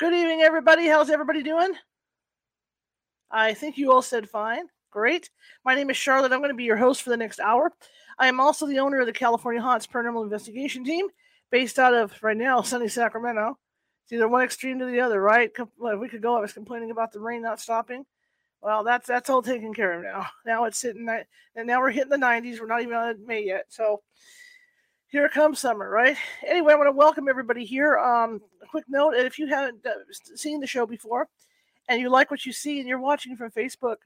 Good evening, everybody. How's everybody doing? I think you all said fine. Great. My name is Charlotte. I'm going to be your host for the next hour. I am also the owner of the California Haunts Paranormal Investigation Team, based out of right now sunny Sacramento. It's either one extreme to the other, right? A week ago, I was complaining about the rain not stopping. Well, that's that's all taken care of now. Now it's sitting, and now we're hitting the 90s. We're not even on May yet, so here comes summer, right? Anyway, I want to welcome everybody here. Um, a quick note: if you haven't uh, seen the show before, and you like what you see, and you're watching from Facebook,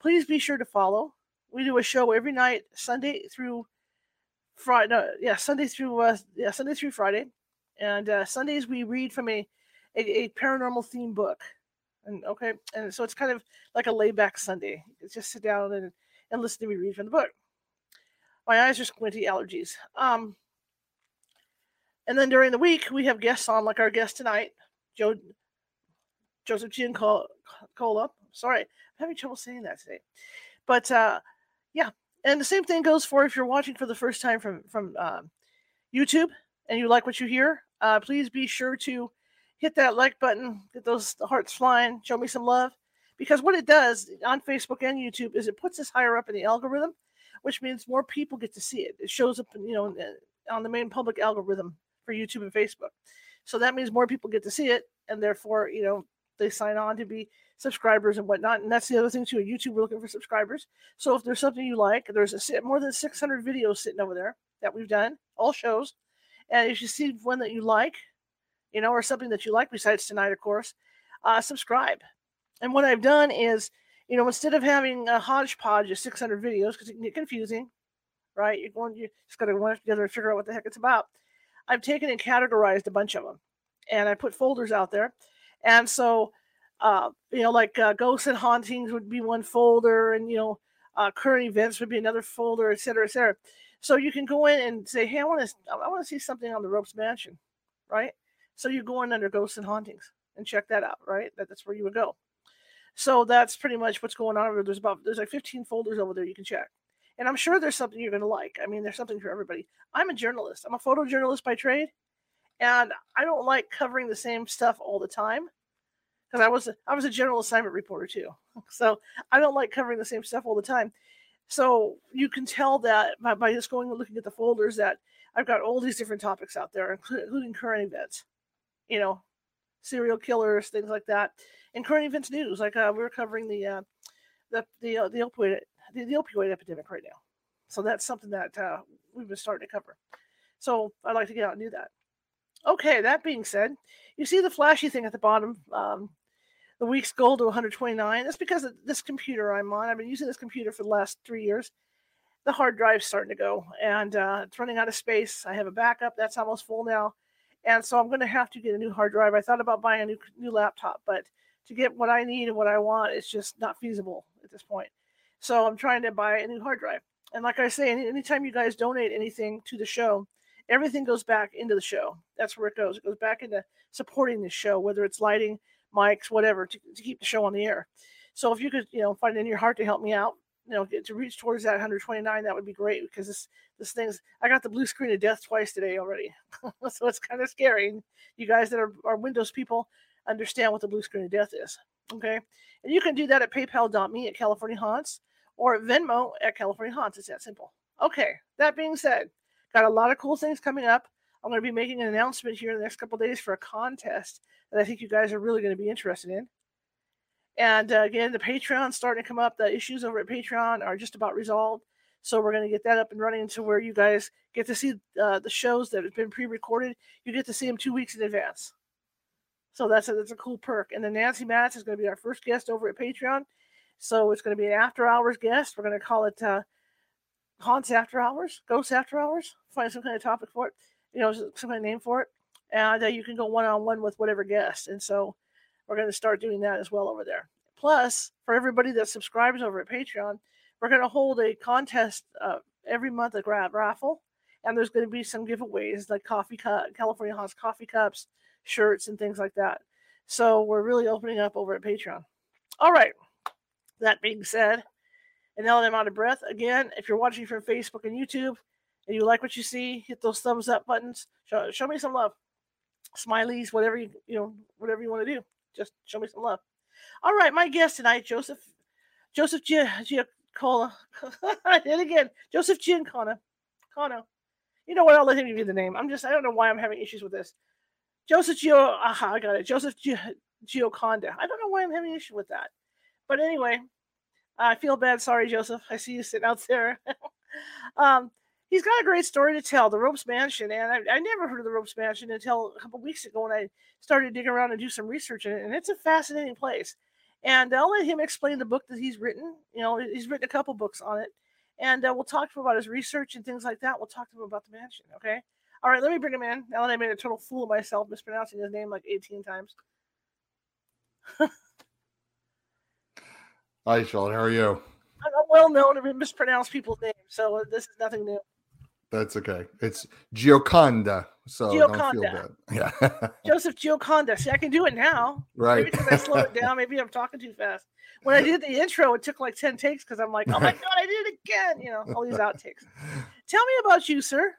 please be sure to follow. We do a show every night, Sunday through Friday. No, yeah, Sunday through uh, yeah, Sunday through Friday, and uh, Sundays we read from a, a, a paranormal theme book. And okay, and so it's kind of like a layback Sunday. It's just sit down and, and listen to me read from the book my eyes are squinty allergies. Um, and then during the week, we have guests on, like our guest tonight, Joe Joseph Giancola. Sorry, I'm having trouble saying that today. But uh, yeah, and the same thing goes for if you're watching for the first time from from uh, YouTube and you like what you hear. Uh, please be sure to hit that like button, get those hearts flying, show me some love. Because what it does on Facebook and YouTube is it puts us higher up in the algorithm which means more people get to see it. It shows up, you know, on the main public algorithm for YouTube and Facebook. So that means more people get to see it, and therefore, you know, they sign on to be subscribers and whatnot. And that's the other thing too. YouTube, we're looking for subscribers. So if there's something you like, there's a more than 600 videos sitting over there that we've done, all shows. And if you see one that you like, you know, or something that you like besides tonight, of course, uh, subscribe. And what I've done is you know, instead of having a hodgepodge of 600 videos because it can get confusing, right? You're going, you just got to work together and figure out what the heck it's about. I've taken and categorized a bunch of them, and I put folders out there, and so, uh, you know, like uh, ghosts and hauntings would be one folder, and you know, uh, current events would be another folder, et cetera, et cetera. So you can go in and say, hey, I want to, I want to see something on the Ropes Mansion, right? So you go in under ghosts and hauntings and check that out, right? That, that's where you would go. So that's pretty much what's going on. There's about there's like 15 folders over there you can check. And I'm sure there's something you're going to like. I mean, there's something for everybody. I'm a journalist. I'm a photojournalist by trade, and I don't like covering the same stuff all the time because I was a, I was a general assignment reporter too. So I don't like covering the same stuff all the time. So you can tell that by, by just going and looking at the folders that I've got all these different topics out there, including current events, you know, serial killers, things like that and current events news. Like uh, we're covering the uh, the the uh, the opioid the, the, opioid epidemic right now. So that's something that uh, we've been starting to cover. So I'd like to get out and do that. Okay, that being said, you see the flashy thing at the bottom. Um, the week's goal to 129. That's because this computer I'm on. I've been using this computer for the last three years. The hard drive's starting to go, and uh, it's running out of space. I have a backup that's almost full now, and so I'm going to have to get a new hard drive. I thought about buying a new new laptop, but to get what I need and what I want, it's just not feasible at this point. So I'm trying to buy a new hard drive. And like I say, anytime you guys donate anything to the show, everything goes back into the show. That's where it goes. It goes back into supporting the show, whether it's lighting, mics, whatever, to, to keep the show on the air. So if you could, you know, find it in your heart to help me out, you know, get to reach towards that 129, that would be great because this this thing's I got the blue screen of death twice today already. so it's kind of scary. You guys that are, are Windows people, understand what the blue screen of death is. Okay. And you can do that at paypal.me at California Haunts or at Venmo at California Haunts. It's that simple. Okay. That being said, got a lot of cool things coming up. I'm going to be making an announcement here in the next couple days for a contest that I think you guys are really going to be interested in. And uh, again, the Patreon starting to come up. The issues over at Patreon are just about resolved. So we're going to get that up and running to where you guys get to see uh, the shows that have been pre-recorded. You get to see them two weeks in advance. So that's a, that's a cool perk. And then Nancy Matz is going to be our first guest over at Patreon. So it's going to be an after hours guest. We're going to call it uh, Haunts After Hours, Ghosts After Hours. Find some kind of topic for it, you know, some kind of name for it. And uh, you can go one on one with whatever guest. And so we're going to start doing that as well over there. Plus, for everybody that subscribes over at Patreon, we're going to hold a contest uh, every month, a grab raffle, and there's going to be some giveaways like coffee cup, California Haunts coffee cups, shirts, and things like that. So we're really opening up over at Patreon. All right. That being said, and now that I'm out of breath, again, if you're watching from Facebook and YouTube and you like what you see, hit those thumbs up buttons. Show, show me some love. Smileys, whatever you you know, whatever you want to do. Just show me some love. All right, my guest tonight, Joseph Joseph Giacola. I did again. Joseph Giancana. Cano. You know what? I'll let him give you the name. I'm just I don't know why I'm having issues with this. Joseph Gio. Aha, I got it. Joseph Gioconda. I don't know why I'm having issue with that. But anyway, I feel bad. Sorry, Joseph. I see you sitting out there. um, he's got a great story to tell, the Ropes Mansion, and I, I never heard of the Ropes Mansion until a couple weeks ago when I started digging around and do some research in it, and it's a fascinating place. And I'll let him explain the book that he's written. You know, he's written a couple books on it, and uh, we'll talk to him about his research and things like that. We'll talk to him about the mansion. Okay. All right, let me bring him in. Now that I made a total fool of myself mispronouncing his name like 18 times. Hi, Charlotte. How are you? I'm well known to mispronounce people's names, so this is nothing new. That's okay. It's Gioconda, so Gioconda. don't feel bad. Yeah, Joseph Gioconda. See, I can do it now. Right. Maybe because I slow it down. Maybe I'm talking too fast. When I did the intro, it took like ten takes because I'm like, oh my god, I did it again. You know, all these outtakes. Tell me about you, sir.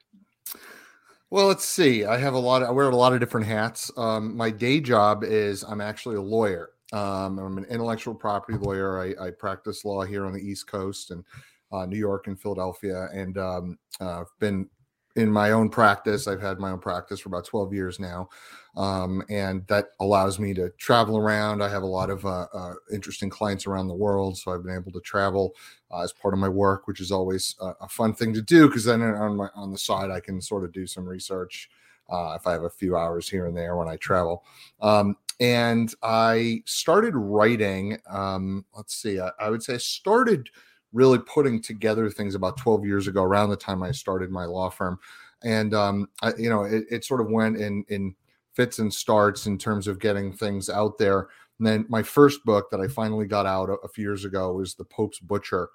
Well, let's see. I have a lot. Of, I wear a lot of different hats. Um, my day job is I'm actually a lawyer. Um, I'm an intellectual property lawyer. I, I, practice law here on the East Coast and uh, New York and Philadelphia, and um, uh, I've been in my own practice. I've had my own practice for about 12 years now, um, and that allows me to travel around. I have a lot of uh, uh interesting clients around the world, so I've been able to travel uh, as part of my work, which is always a fun thing to do because then on my on the side I can sort of do some research. Uh, if I have a few hours here and there when I travel. Um, and I started writing. Um, let's see, I, I, would say I started really putting together things about 12 years ago, around the time I started my law firm. And um, I, you know, it, it, sort of went in in fits and starts in terms of getting things out there. And then my first book that I finally got out a, a few years ago was The Pope's Butcher,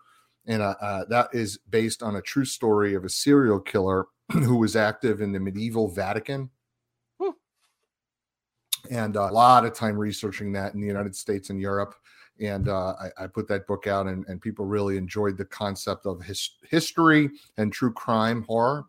and uh, uh, that is based on a true story of a serial killer who was active in the medieval Vatican and uh, a lot of time researching that in the United States and Europe. And uh, I, I, put that book out, and, and, people really enjoyed the concept of his, history and true crime horror.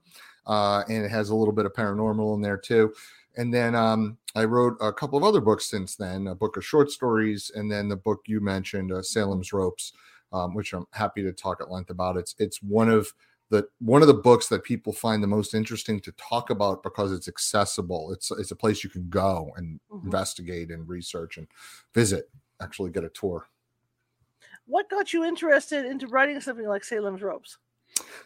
Uh, and it has a little bit of paranormal in there too. And then um, I wrote a couple of other books since then a book of short stories, and then the book you mentioned, uh, Salem's Ropes, um, which I'm happy to talk at length about. It's, it's one of the one of the books that people find the most interesting to talk about because it's accessible. It's it's a place you can go and mm-hmm. investigate and research and visit. Actually, get a tour. What got you interested into writing something like Salem's Ropes?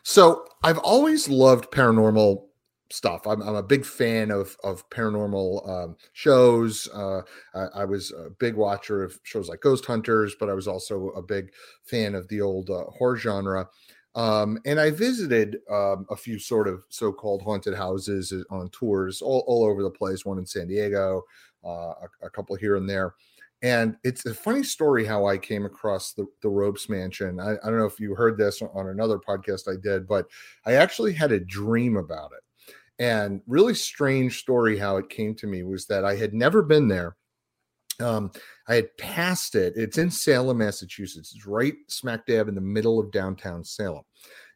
So I've always loved paranormal stuff. I'm, I'm a big fan of of paranormal um, shows. Uh, I, I, was a big watcher of shows like Ghost Hunters, but I was also a big fan of the old uh, horror genre. Um, and I visited um, a few sort of so-called haunted houses uh, on tours all, all over the place. One in San Diego, uh, a, a, couple here and there. And it's a funny story how I came across the, the Ropes Mansion. I, I don't know if you heard this on another podcast I did, but I actually had a dream about it. And really strange story how it came to me was that I had never been there um, I had passed it. It's in Salem, Massachusetts. It's right smack dab in the middle of downtown Salem.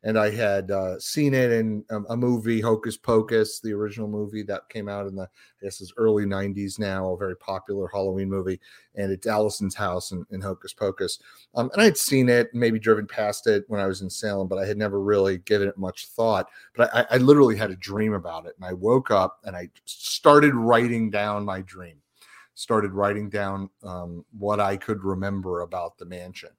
And I had uh, seen it in a, movie, Hocus Pocus, the original movie that came out in the, I guess, is early 90s now, a very popular Halloween movie. And it's Allison's house in, in Hocus Pocus. Um, and I had seen it, maybe driven past it when I was in Salem, but I had never really given it much thought. But I, I literally had a dream about it. And I woke up and I started writing down my dream started writing down um, what I could remember about the mansion.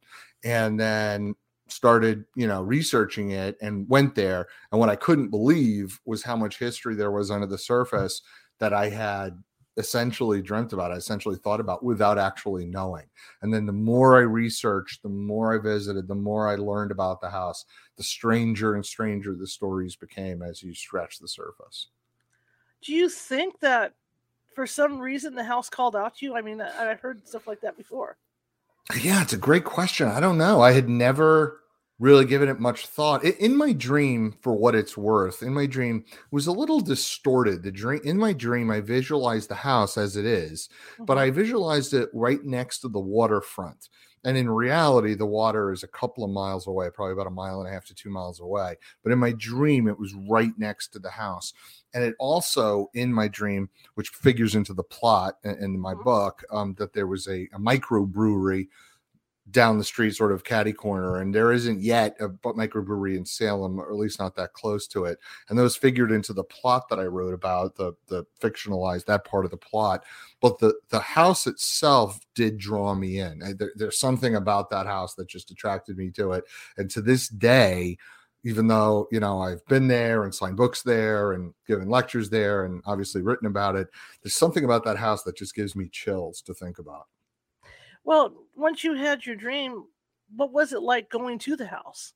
And then started, you know, researching it and went there. And what I couldn't believe was how much history there was under the surface that I had essentially dreamt about, I essentially thought about without actually knowing. And then the more I researched, the more I visited, the more I learned about the house, the stranger and stranger the stories became as you scratch the surface. Do you think that for some reason the house called out to you? I mean, I've heard stuff like that before. Yeah, it's a great question. I don't know. I had never really given it much thought. In my dream, for what it's worth, in my dream was a little distorted. The dream in my dream, I visualized the house as it is, but Mhm. I visualized it right next to the waterfront. And in reality, the water is a couple of miles away, probably about a mile and a half to two miles away. But in my dream, it was right next to the house. And it also, in my dream, which figures into the plot in, in my Mhm. book, um, that there was a, a microbrewery down the street, sort of catty corner, and there isn't yet a microbrewery in Salem, or at least not that close to it. And those figured into the plot that I wrote about, the the fictionalized that part of the plot. But the the house itself did draw me in. There- there's something about that house that just attracted me to it, and to this day. Even though you know I've been there and signed books there and given lectures there and obviously written about it, there's something about that house that just gives me chills to think about. Well, once you had your dream, what was it like going to the house?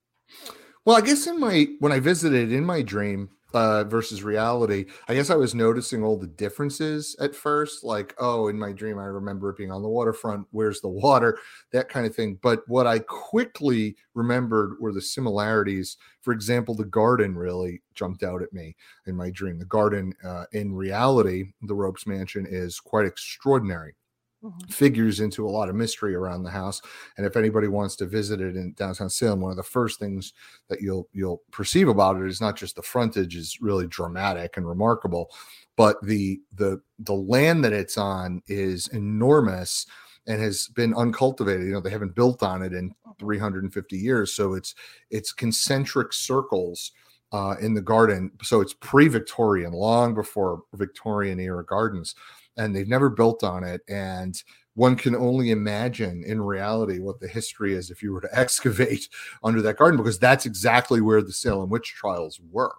Well, I guess in my when I visited in my dream uh versus reality, I guess I was noticing all the differences at first. Like, oh, in my dream, I remember it being on the waterfront. Where's the water? That kind of thing. But what I quickly remembered were the similarities. For example, the garden really jumped out at me in my dream. The garden uh, in reality, the Ropes Mansion is quite extraordinary Mhm. figures into a lot of mystery around the house. And if anybody wants to visit it in downtown Salem, one of the first things that you'll you'll perceive about it is not just the frontage is really dramatic and remarkable, but the the the land that it's on is enormous and has been uncultivated. You know, they haven't built on it in 350 years, so it's it's concentric circles uh, in the garden. So it's pre-Victorian, long before Victorian era gardens and they've never built on it. And one can only imagine in reality what the history is if you were to excavate under that garden, because that's exactly where the Salem witch trials were.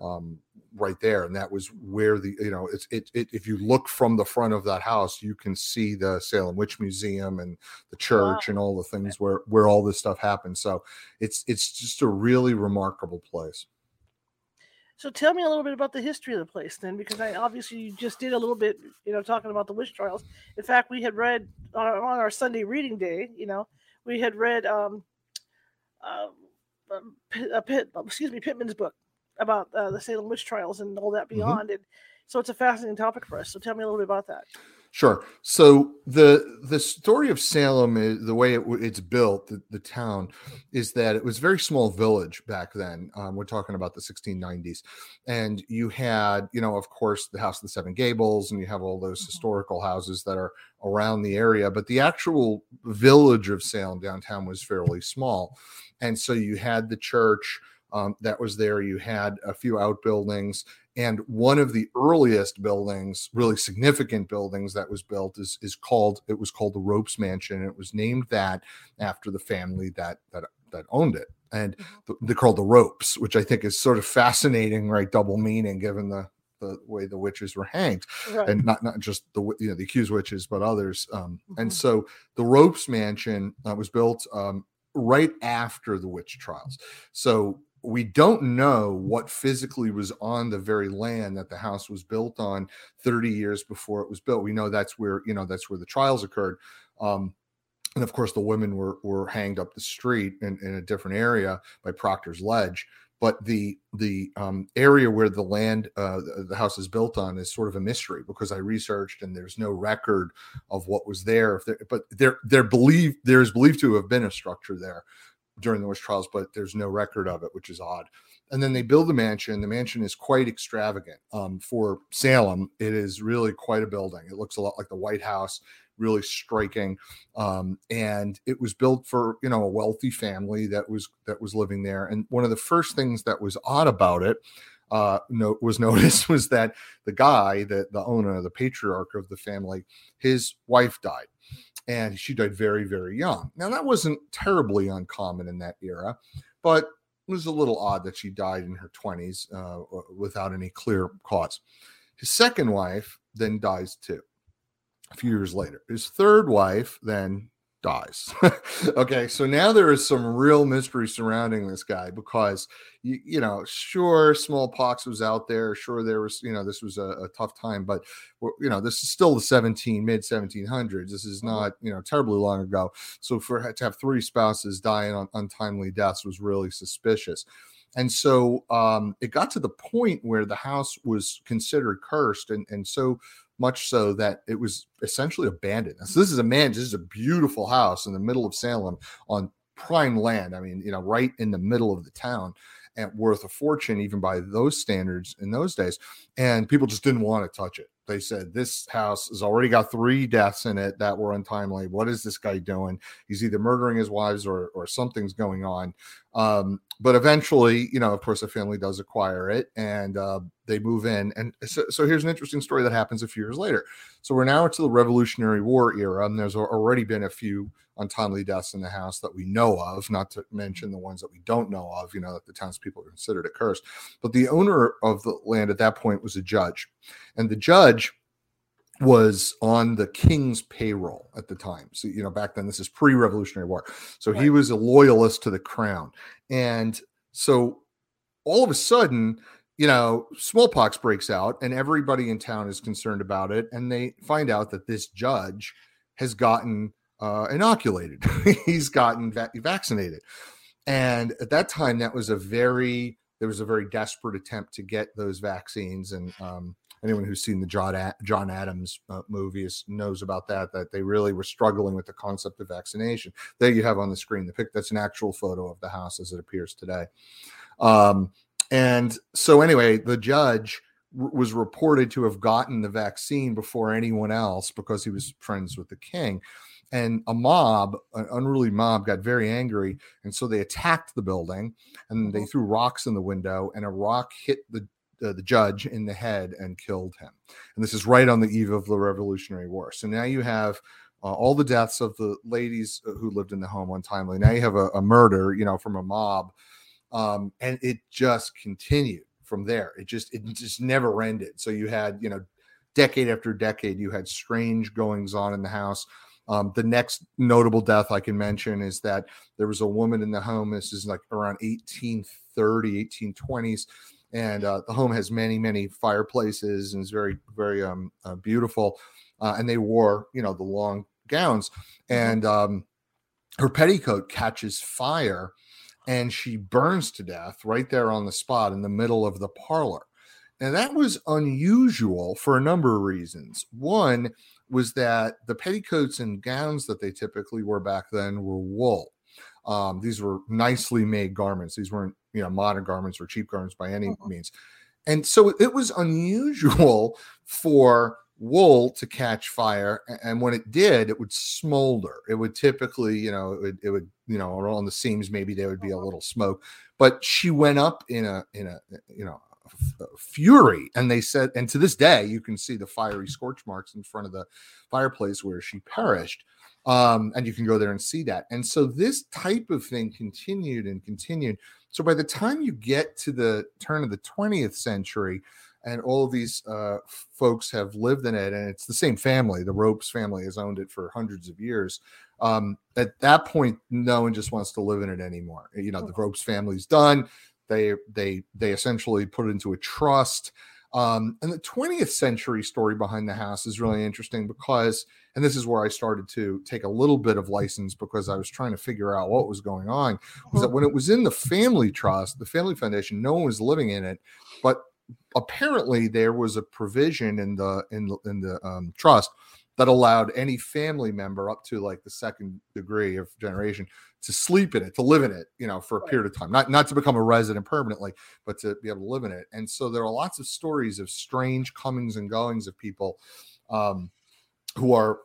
Um, right there and that was where the you know it's it, it if you look from the front of that house you can see the salem witch museum and the church and all the things where where all this stuff happened so it's it's just a really remarkable place So tell me a little bit about the history of the place then, because I obviously you just did a little bit, you know, talking about the witch trials. In fact, we had read on our, on our Sunday reading day, you know, we had read um, uh, um, Pitt, uh, Pitt, excuse me, Pittman's book about uh, the Salem witch trials and all that beyond. And so it's a fascinating topic for us. So tell me a little bit about that. Sure. So the the story of Salem is the way it, it's built. The, the town is that it was a very small village back then. Um, we're talking about the 1690s, and you had, you know, of course, the House of the Seven Gables, and you have all those Mhm. historical houses that are around the area. But the actual village of Salem downtown was fairly small, and so you had the church. Um, that was there. You had a few outbuildings, and one of the earliest buildings really significant buildings that was built is is called it was called the ropes mansion and it was named that after the family that that that owned it and th- they're called the ropes which i think is sort of fascinating right double meaning given the the way the witches were hanged Right. and not not just the you know the accused witches but others um and Mhm. so the ropes mansion uh, was built um right after the witch trials so we don't know what physically was on the very land that the house was built on 30 years before it was built. We know that's where you know that's where the trials occurred. Um and of course the women were were hanged up the street in, in a different area by proctor's ledge. But the the um, area where the land uh, the, house is built on is sort of a mystery because I researched and there's no record of what was there. If there but there there believe there is believed to have been a structure there during the witch trials, but there's no record of it, which is odd. And then they build the mansion. The mansion is quite extravagant um, for Salem. It is really quite a building. It looks a lot like the White House, really striking um, and it was built for you know a wealthy family that was that was living there and one of the first things that was odd about it uh no was noticed was that the guy that the owner the patriarch of the family his wife died and she died very very young now that wasn't terribly uncommon in that era but it was a little odd that she died in her 20s uh, without any clear cause his second wife then dies too a few years later. His third wife then dies. okay, so now there is some real mystery surrounding this guy because you, you know, sure, smallpox was out there, sure, there was, you know, this was a, a tough time, but you know, this is still the 17 mid 1700s. This is mm-hmm. not, you know, terribly long ago. So for to have three spouses dying on untimely deaths was really suspicious. And so um, it got to the point where the house was considered cursed, and, and so much so that it was essentially abandoned. So this is a man, this is a beautiful house in the middle of Salem on prime land. I mean, you know, right in the middle of the town and worth a fortune even by those standards in those days. And people just didn't want to touch it. They said this house has already got three deaths in it that were untimely. What is this guy doing? He's either murdering his wives or or something's going on. Um, but eventually, you know, of course, the family does acquire it and uh, they move in. And so, so here's an interesting story that happens a few years later. So we're now into the Revolutionary War era, and there's already been a few untimely deaths in the house that we know of, not to mention the ones that we don't know of, you know, that the townspeople considered a curse. But the owner of the land at that point was a judge. And the judge was on the king's payroll at the time. So, you know, back then, this is pre Revolutionary War. So right. he was a loyalist to the crown. And so all of a sudden, you know, smallpox breaks out and everybody in town is concerned about it. And they find out that this judge has gotten uh, inoculated, he's gotten va- vaccinated. And at that time, that was a very, there was a very desperate attempt to get those vaccines. And, um, anyone who's seen the John John Adams uh, movies knows about that. That they really were struggling with the concept of vaccination. There you have on the screen the pic. That's an actual photo of the house as it appears today. Um, and so anyway, the judge was reported to have gotten the vaccine before anyone else because he was friends with the king. And a mob, an unruly mob, got very angry, and so they attacked the building, and they mm-hmm. threw rocks in the window, and a rock hit the uh, the judge in the head and killed him. And this is right on the eve of the Revolutionary War. So now you have uh, all the deaths of the ladies uh, who lived in the home untimely. Now you have a, a murder, you know, from a mob, um, and it just continued from there. It just it just never ended. So you had you know, decade after decade, you had strange goings on in the house. Um, the next notable death I can mention is that there was a woman in the home. This is like around 1830, 1820s and uh, the home has many many fireplaces and is very very um, uh, beautiful uh, and they wore you know the long gowns mm-hmm. and um, her petticoat catches fire and she burns to death right there on the spot in the middle of the parlor Now, that was unusual for a number of reasons one was that the petticoats and gowns that they typically wore back then were wool um, these were nicely made garments. These weren't, you know, modern garments or cheap garments by any mm-hmm. means. And so it was unusual for wool to catch fire. And when it did, it would smolder. It would typically, you know, it would, it would you know, around the seams, maybe there would be a uh-huh. little smoke. But she went up in a, in a, you know, fury and they said and to this day you can see the fiery scorch marks in front of the fireplace where she perished um, and you can go there and see that. And so this type of thing continued and continued. So by the time you get to the turn of the 20th century, and all of these uh, folks have lived in it, and it's the same family. The Ropes family has owned it for hundreds of years. Um, at that point, no one just wants to live in it anymore. You know, the Ropes family's done. They they they essentially put it into a trust. Um, and the 20th century story behind the house is really interesting because, and this is where I started to take a little bit of license because I was trying to figure out what was going on. Was that when it was in the family trust, the family foundation, no one was living in it, but apparently there was a provision in the in the, in the um, trust that allowed any family member up to like the second degree of generation to sleep in it, to live in it, you know, for a period of time, not not to become a resident permanently, but to be able to live in it. And so there are lots of stories of strange comings and goings of people um, who are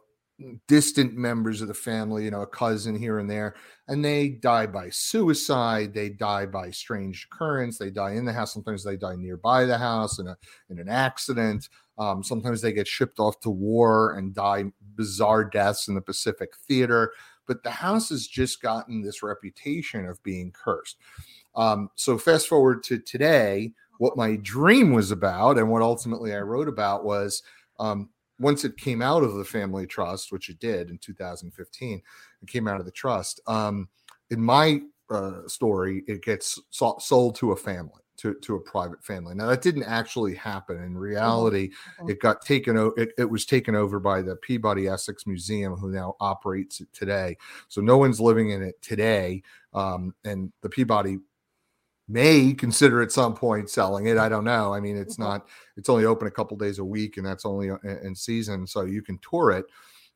distant members of the family, you know, a cousin here and there, and they die by suicide, they die by strange occurrence, they die in the house, sometimes they die nearby the house in a in an accident. Um, sometimes they get shipped off to war and die bizarre deaths in the Pacific theater. But the house has just gotten this reputation of being cursed. Um, so fast forward to today, what my dream was about and what ultimately I wrote about was um, once it came out of the family trust, which it did in 2015, it came out of the trust. Um, in my uh, story, it gets sold to a family to, to a private family. Now that didn't actually happen. In uh-huh. reality, mm-hmm. it got taken over. It, it, was taken over by the Peabody Essex Museum, who now operates it today. So no one's living in it today. Um, and the Peabody may consider at some point selling it. I don't know. I mean, it's mm-hmm. not. It's only open a couple days a week, and that's only uh, in season, so you can tour it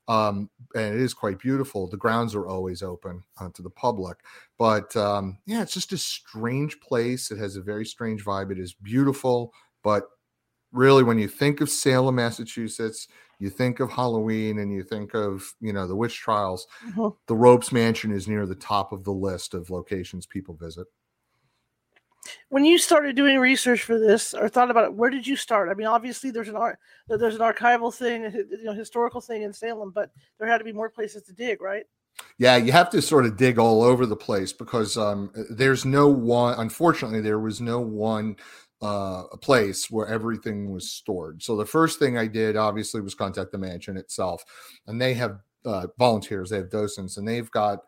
um, and it is quite beautiful. The grounds are always open uh, to the public, but um, yeah, it's just a strange place. It has a very strange vibe. It is beautiful, but really, when you think of Salem, Massachusetts, you think of Halloween and you think of you know the witch trials. Mm-hmm. The Ropes Mansion is near the top of the list of locations people visit when you started doing research for this or thought about it where did you start? I mean obviously there's an art there's an archival thing you know historical thing in salem but there had to be more places to dig right? Yeah you have to sort of dig all over the place because um, there's no one unfortunately there was no one uh, place where everything was stored. So the first thing i did obviously was contact the mansion itself and they have uh, volunteers they have docents and they've got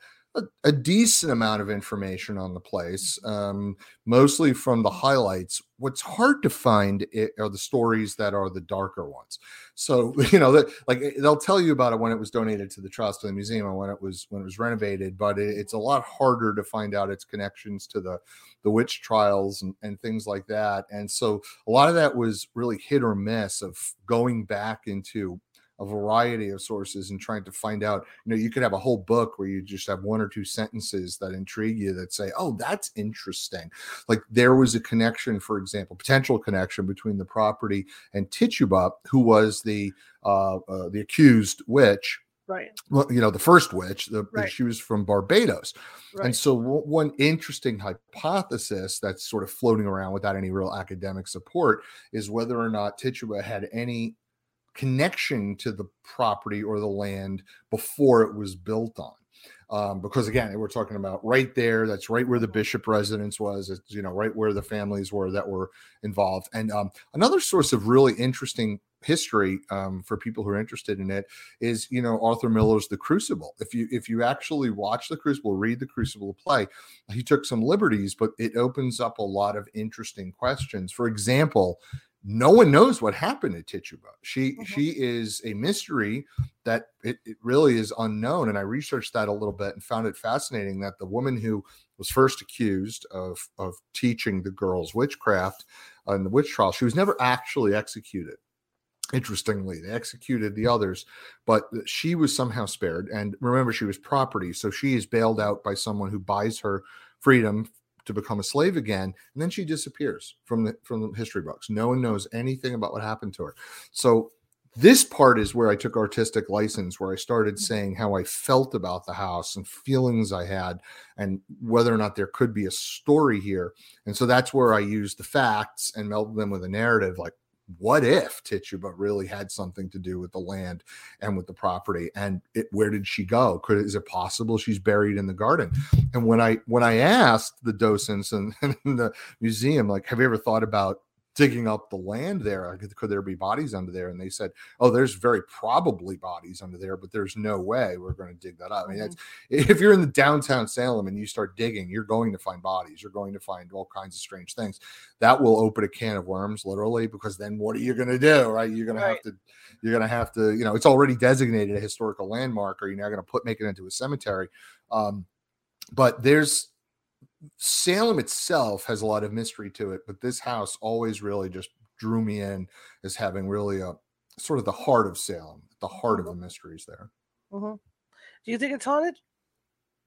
a, decent amount of information on the place, um, mostly from the highlights. What's hard to find are the stories that are the darker ones. So you know, that like they'll tell you about it when it was donated to the trust or the museum and when it was when it was renovated, but it, it's a lot harder to find out its connections to the the witch trials and, and things like that. And so a lot of that was really hit or miss of going back into a variety of sources and trying to find out you know you could have a whole book where you just have one or two sentences that intrigue you that say oh that's interesting like there was a connection for example potential connection between the property and tituba who was the uh, uh the accused witch right well you know the first witch the, right. she was from barbados right. and so w- one interesting hypothesis that's sort of floating around without any real academic support is whether or not tituba had any connection to the property or the land before it was built on. Um, because again, we're talking about right there. That's right where the bishop residence was. It's you know right where the families were that were involved. And um, another source of really interesting history um, for people who are interested in it is you know Arthur Miller's The Crucible. If you if you actually watch The Crucible, read The Crucible play, he took some liberties, but it opens up a lot of interesting questions. For example, no one knows what happened to Tituba. She mm-hmm. she is a mystery that it, it, really is unknown. And I researched that a little bit and found it fascinating that the woman who was first accused of of teaching the girls witchcraft in the witch trial, she was never actually executed. Interestingly, they executed the others, but she was somehow spared. And remember, she was property, so she is bailed out by someone who buys her freedom to become a slave again and then she disappears from the from the history books. No one knows anything about what happened to her. So this part is where i took artistic license where i started mm. saying how i felt about the house and feelings i had and whether or not there could be a story here. And so that's where i used the facts and melded them with a narrative like what if Tituba really had something to do with the land and with the property? And it, where did she go? Could is it possible she's buried in the garden? And when I when I asked the docents and, and the museum, like, have you ever thought about digging up the land there. Could there be bodies under there? And they said, "Oh, there's very probably bodies under there, but there's no way we're going to dig that up." I mean, mm-hmm. if you're in the downtown Salem and you start digging, you're going to find bodies. You're going to find all kinds of strange things. That will open a can of worms, literally, because then what are you going to do? Right? You're going right. to have to. You're going to have to. You know, it's already designated a historical landmark, or you're now going to put make it into a cemetery. Um, but there's Salem itself has a lot of mystery to it, but this house always really just drew me in as having really a sort of the heart of Salem, the heart mm-hmm. of the mysteries there. Mm-hmm. Do you think it's haunted?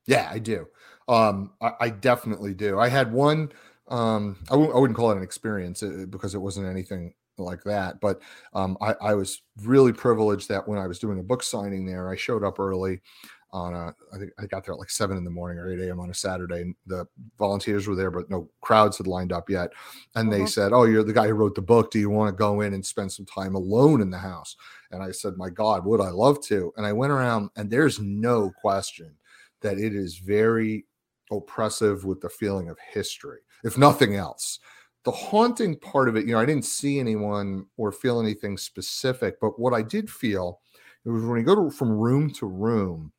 Yeah, I do. Um, I, I, definitely do. I had one. Um, I w- I wouldn't call it an experience uh, because it wasn't anything like that. But um, I, I was really privileged that when I was doing a book signing there, I showed up early on a I think I got there at like seven in the morning or 8 a.m. on a Saturday. And the volunteers were there, but no crowds had lined up yet. And uh-huh. they said, Oh, you're the guy who wrote the book. Do you want to go in and spend some time alone in the house? And I said, My God, would I love to? And I went around, and there's no question that it is very oppressive with the feeling of history, if nothing else the haunting part of it, you know, I didn't see anyone or feel anything specific, but what I did feel it was when you go to, from room to room,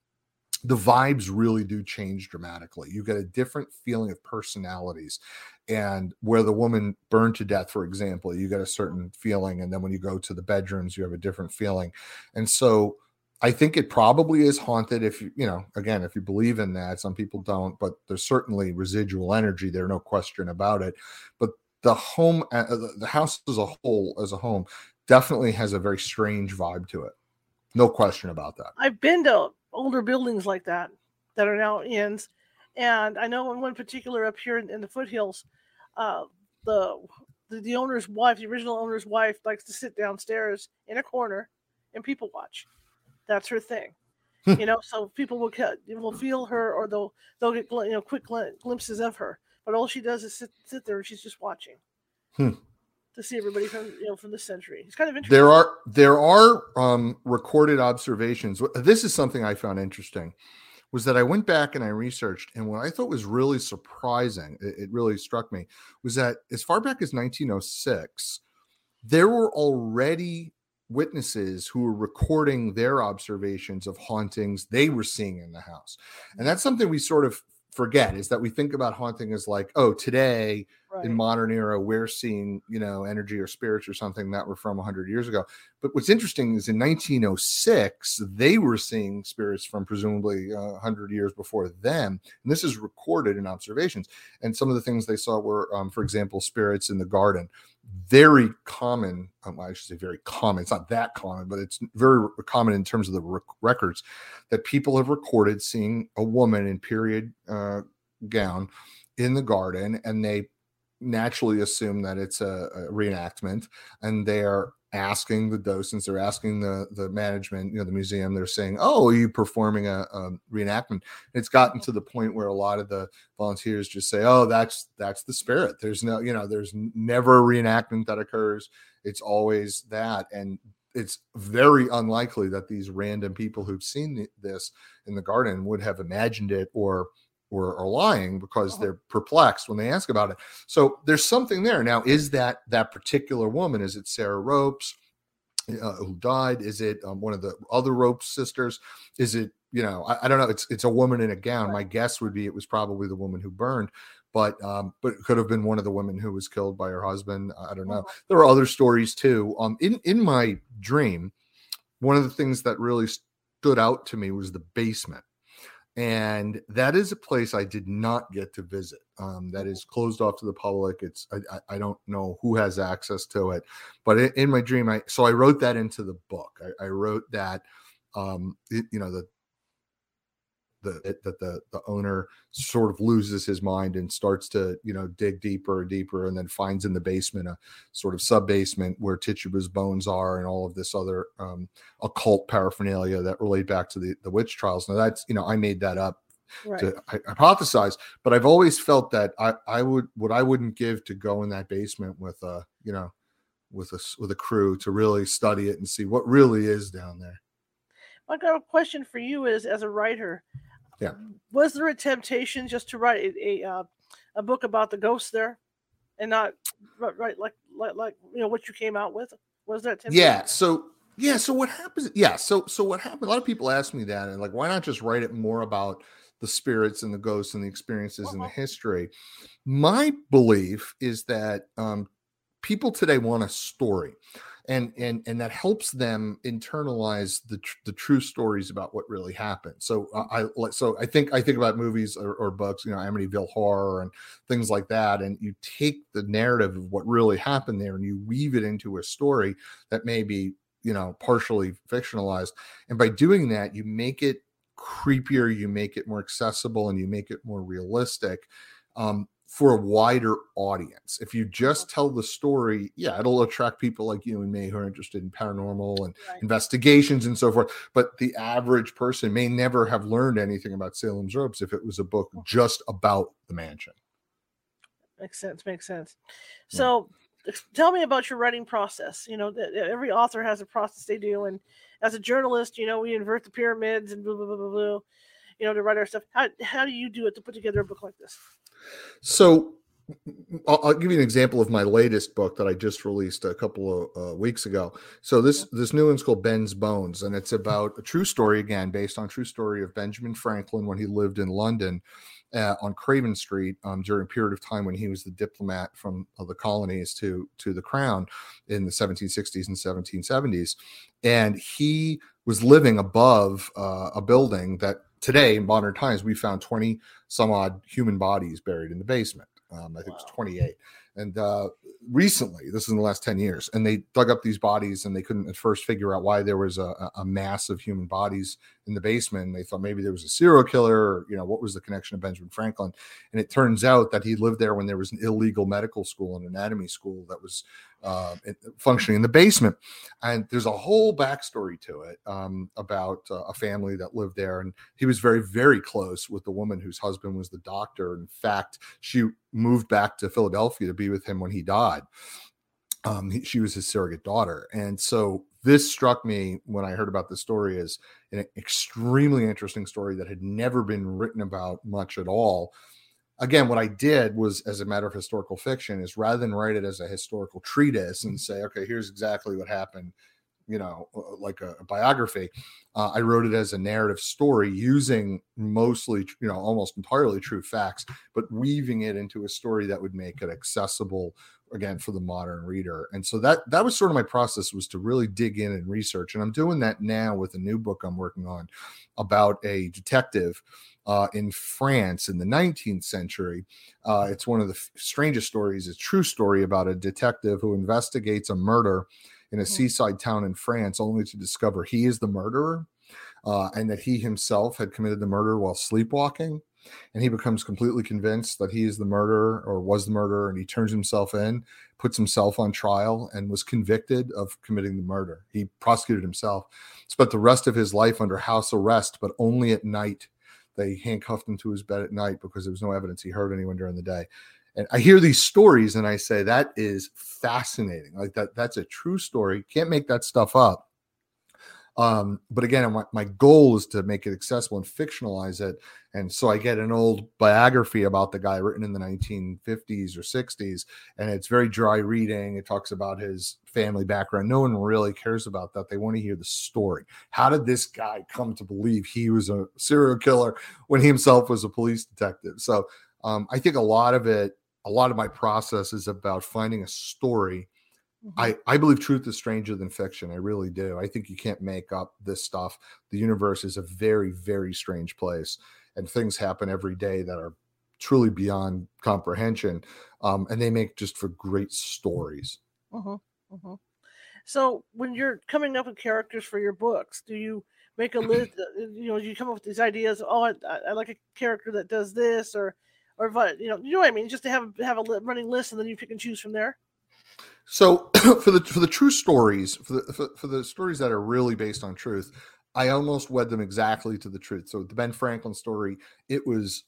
the vibes really do change dramatically. You get a different feeling of personalities. And where the woman burned to death, for example, you get a certain feeling. And then when you go to the bedrooms, you have a different feeling. And so I think it probably is haunted if you, you know, again, if you believe in that. Some people don't, but there's certainly residual energy there, no question about it. But the home, uh, the house as a whole, as a home, definitely has a very strange vibe to it. No question about that. I've been to older buildings like that that are now inns. And I know in one particular up here in, in the foothills, uh, the, the the owner's wife, the original owner's wife, likes to sit downstairs in a corner and people watch. That's her thing, you know. So people will will feel her, or they'll they'll get you know quick glimpses of her. But all she does is sit sit there and she's just watching. To see everybody from you know from the century. It's kind of interesting. There are there are um, recorded observations. This is something I found interesting. Was that I went back and I researched, and what I thought was really surprising, it, it really struck me, was that as far back as 1906, there were already witnesses who were recording their observations of hauntings they were seeing in the house. And that's something we sort of forget is that we think about haunting as like, oh, today right. in modern era, we're seeing, you know, energy or spirits or something that were from 100 years ago. But what's interesting is in 1906, they were seeing spirits from presumably uh, 100 years before them. And this is recorded in observations. And some of the things they saw were, um, for example, spirits in the garden very common. Um, I should say very common. It's not that common, but it's very common in terms of the rec- records that people have recorded seeing a woman in period uh, gown in the garden, and they naturally assume that it's a, a reenactment, and they are asking the docents, they're asking the the management, you know, the museum, they're saying, "Oh, are you performing a, a, reenactment?" It's gotten to the point where a lot of the volunteers just say, "Oh, that's that's the spirit." There's no, you know, there's never a reenactment that occurs. It's always that, and it's very unlikely that these random people who've seen this in the garden would have imagined it or or are lying because uh-huh. they're perplexed when they ask about it. So there's something there. Now, is that that particular woman? Is it Sarah Ropes uh, who died? Is it um, one of the other Ropes sisters? Is it you know I, I, don't know. It's it's a woman in a gown. My guess would be it was probably the woman who burned. But um, but it could have been one of the women who was killed by her husband. I don't know. Uh-huh. There are other stories too. Um, in in my dream, one of the things that really stood out to me was the basement and that is a place I did not get to visit. Um, that is closed off to the public. It's I, I, don't know who has access to it, but in, in, my dream, I so I wrote that into the book. I, I wrote that um, it, you know the the that the the owner sort of loses his mind and starts to you know dig deeper and deeper and then finds in the basement a sort of sub basement where Tituba's bones are and all of this other um, occult paraphernalia that relate back to the the witch trials. Now that's you know I made that up right. to hypothesize, but I've always felt that I I would what I wouldn't give to go in that basement with a you know with a with a crew to really study it and see what really is down there. I got a question for you Is as a writer. Yeah. Was there a temptation just to write a a, uh, a book about the ghosts there, and not right like like like you know what you came out with? Was that temptation? Yeah. So yeah. So what happens? Yeah. So so what happened? A lot of people ask me that, and like, why not just write it more about the spirits and the ghosts and the experiences uh-huh. and the uh-huh. history? My belief is that um, people today want a story and and and that helps them internalize the tr- the true stories about what really happened. So uh. I so I think I think about movies or, or, books, you know, Amityville Horror and things like that, and you take the narrative of what really happened there and you weave it into a story that may be you know partially fictionalized, and by doing that, you make it creepier, you make it more accessible, and you make it more realistic. Um, for a wider audience. If you just tell the story, yeah, it'll attract people like you and me who are interested in paranormal and right. investigations and so forth. But the average person may never have learned anything about Salem's Ropes if it was a book just about the mansion. Makes sense. Makes sense. So, yeah. tell me about your writing process. You know, every author has a process they do, and as a journalist, you know, we invert the pyramids and blah blah blah blah. blah you know, to write our stuff. How how do you do it to put together a book like this? So I'll, I'll, give you an example of my latest book that I just released a couple of uh, weeks ago. So this this new one's called Ben's Bones, and it's about a true story again, based on true story of Benjamin Franklin when he lived in London uh, on Craven Street um, during a period of time when he was the diplomat from uh, the colonies to to the crown in the 1760s and 1770s, and he was living above uh, a building that today in modern times we found 20 some odd human bodies buried in the basement um, I think wow. it was 28. And uh, recently, this is in the last 10 years, and they dug up these bodies and they couldn't at first figure out why there was a, a mass of human bodies in the basement. They thought maybe there was a serial killer, or, you know, what was the connection of Benjamin Franklin? And it turns out that he lived there when there was an illegal medical school and anatomy school that was uh, functioning in the basement. And there's a whole backstory to it um, about uh, a family that lived there. And he was very, very close with the woman whose husband was the doctor. In fact, she moved back to Philadelphia to be with him when he died. Um, he, she was his surrogate daughter. And so this struck me when I heard about the story as an extremely interesting story that had never been written about much at all. Again, what I did was, as a matter of historical fiction, is rather than write it as a historical treatise and say, okay, here's exactly what happened, you know, uh, like a, a biography, uh, I wrote it as a narrative story using mostly, you know, almost entirely true facts, but weaving it into a story that would make it accessible again for the modern reader and so that that was sort of my process was to really dig in and research and i'm doing that now with a new book i'm working on about a detective uh, in France in the 19th century. Uh, it's one of the f- strangest stories. It's a true story about a detective who investigates a murder in a mm-hmm. seaside town in France, only to discover he is the murderer uh, and that he himself had committed the murder while sleepwalking. And he becomes completely convinced that he is the murderer or was the murderer, and he turns himself in, puts himself on trial, and was convicted of committing the murder. He prosecuted himself, spent the rest of his life under house arrest, but only at night they handcuffed him to his bed at night because there was no evidence he hurt anyone during the day. And I hear these stories and I say, that is fascinating. Like that, that's a true story. Can't make that stuff up. Um, but again, my, my goal is to make it accessible and fictionalize it. And so I get an old biography about the guy written in the 1950s or 60s, and it's very dry reading. It talks about his family background. No one really cares about that. They want to hear the story. How did this guy come to believe he was a serial killer when he himself was a police detective? So um, I think a lot of it, a lot of my process is about finding a story Mm-hmm. I, I believe truth is stranger than fiction. I really do. I think you can't make up this stuff. The universe is a very, very strange place, and things happen every day that are truly beyond comprehension. Um, and they make just for great stories. Mm-hmm. Mm-hmm. So, when you're coming up with characters for your books, do you make a list? Uh, you know, you come up with these ideas. Oh, I, I like a character that does this, or, or you know, you know what I mean. Just to have have a running list, and then you pick and choose from there. So for the for the true stories, for the for, for, the stories that are really based on truth, I almost wed them exactly to the truth. So the Ben Franklin story, it was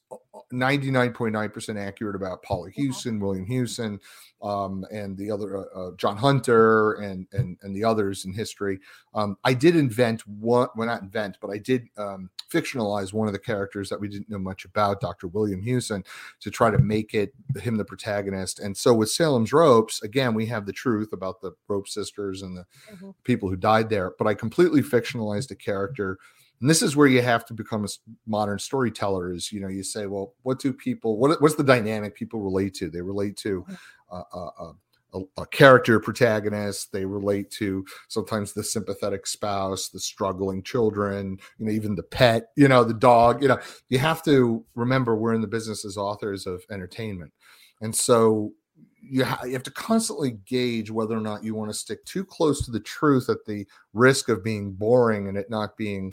99.9% accurate about Polly Hewson, William Hewson, um, and the other uh, uh, John Hunter and, and and the others in history. Um, I did invent one, well, not invent, but I did um, fictionalize one of the characters that we didn't know much about, Dr. William Hewson, to try to make it him the protagonist. And so with Salem's Ropes, again, we have the truth about the Rope sisters and the mm-hmm. people who died there, but I completely fictionalized a character and this is where you have to become a modern storyteller is you know you say well what do people what, what's the dynamic people relate to? They relate to uh, uh, a, a, character protagonist they relate to sometimes the sympathetic spouse the struggling children you know even the pet you know the dog you know. You have to remember we're in the business as authors of entertainment. And so you, ha- you have to constantly gauge whether or not you want to stick too close to the truth at the risk of being boring and it not being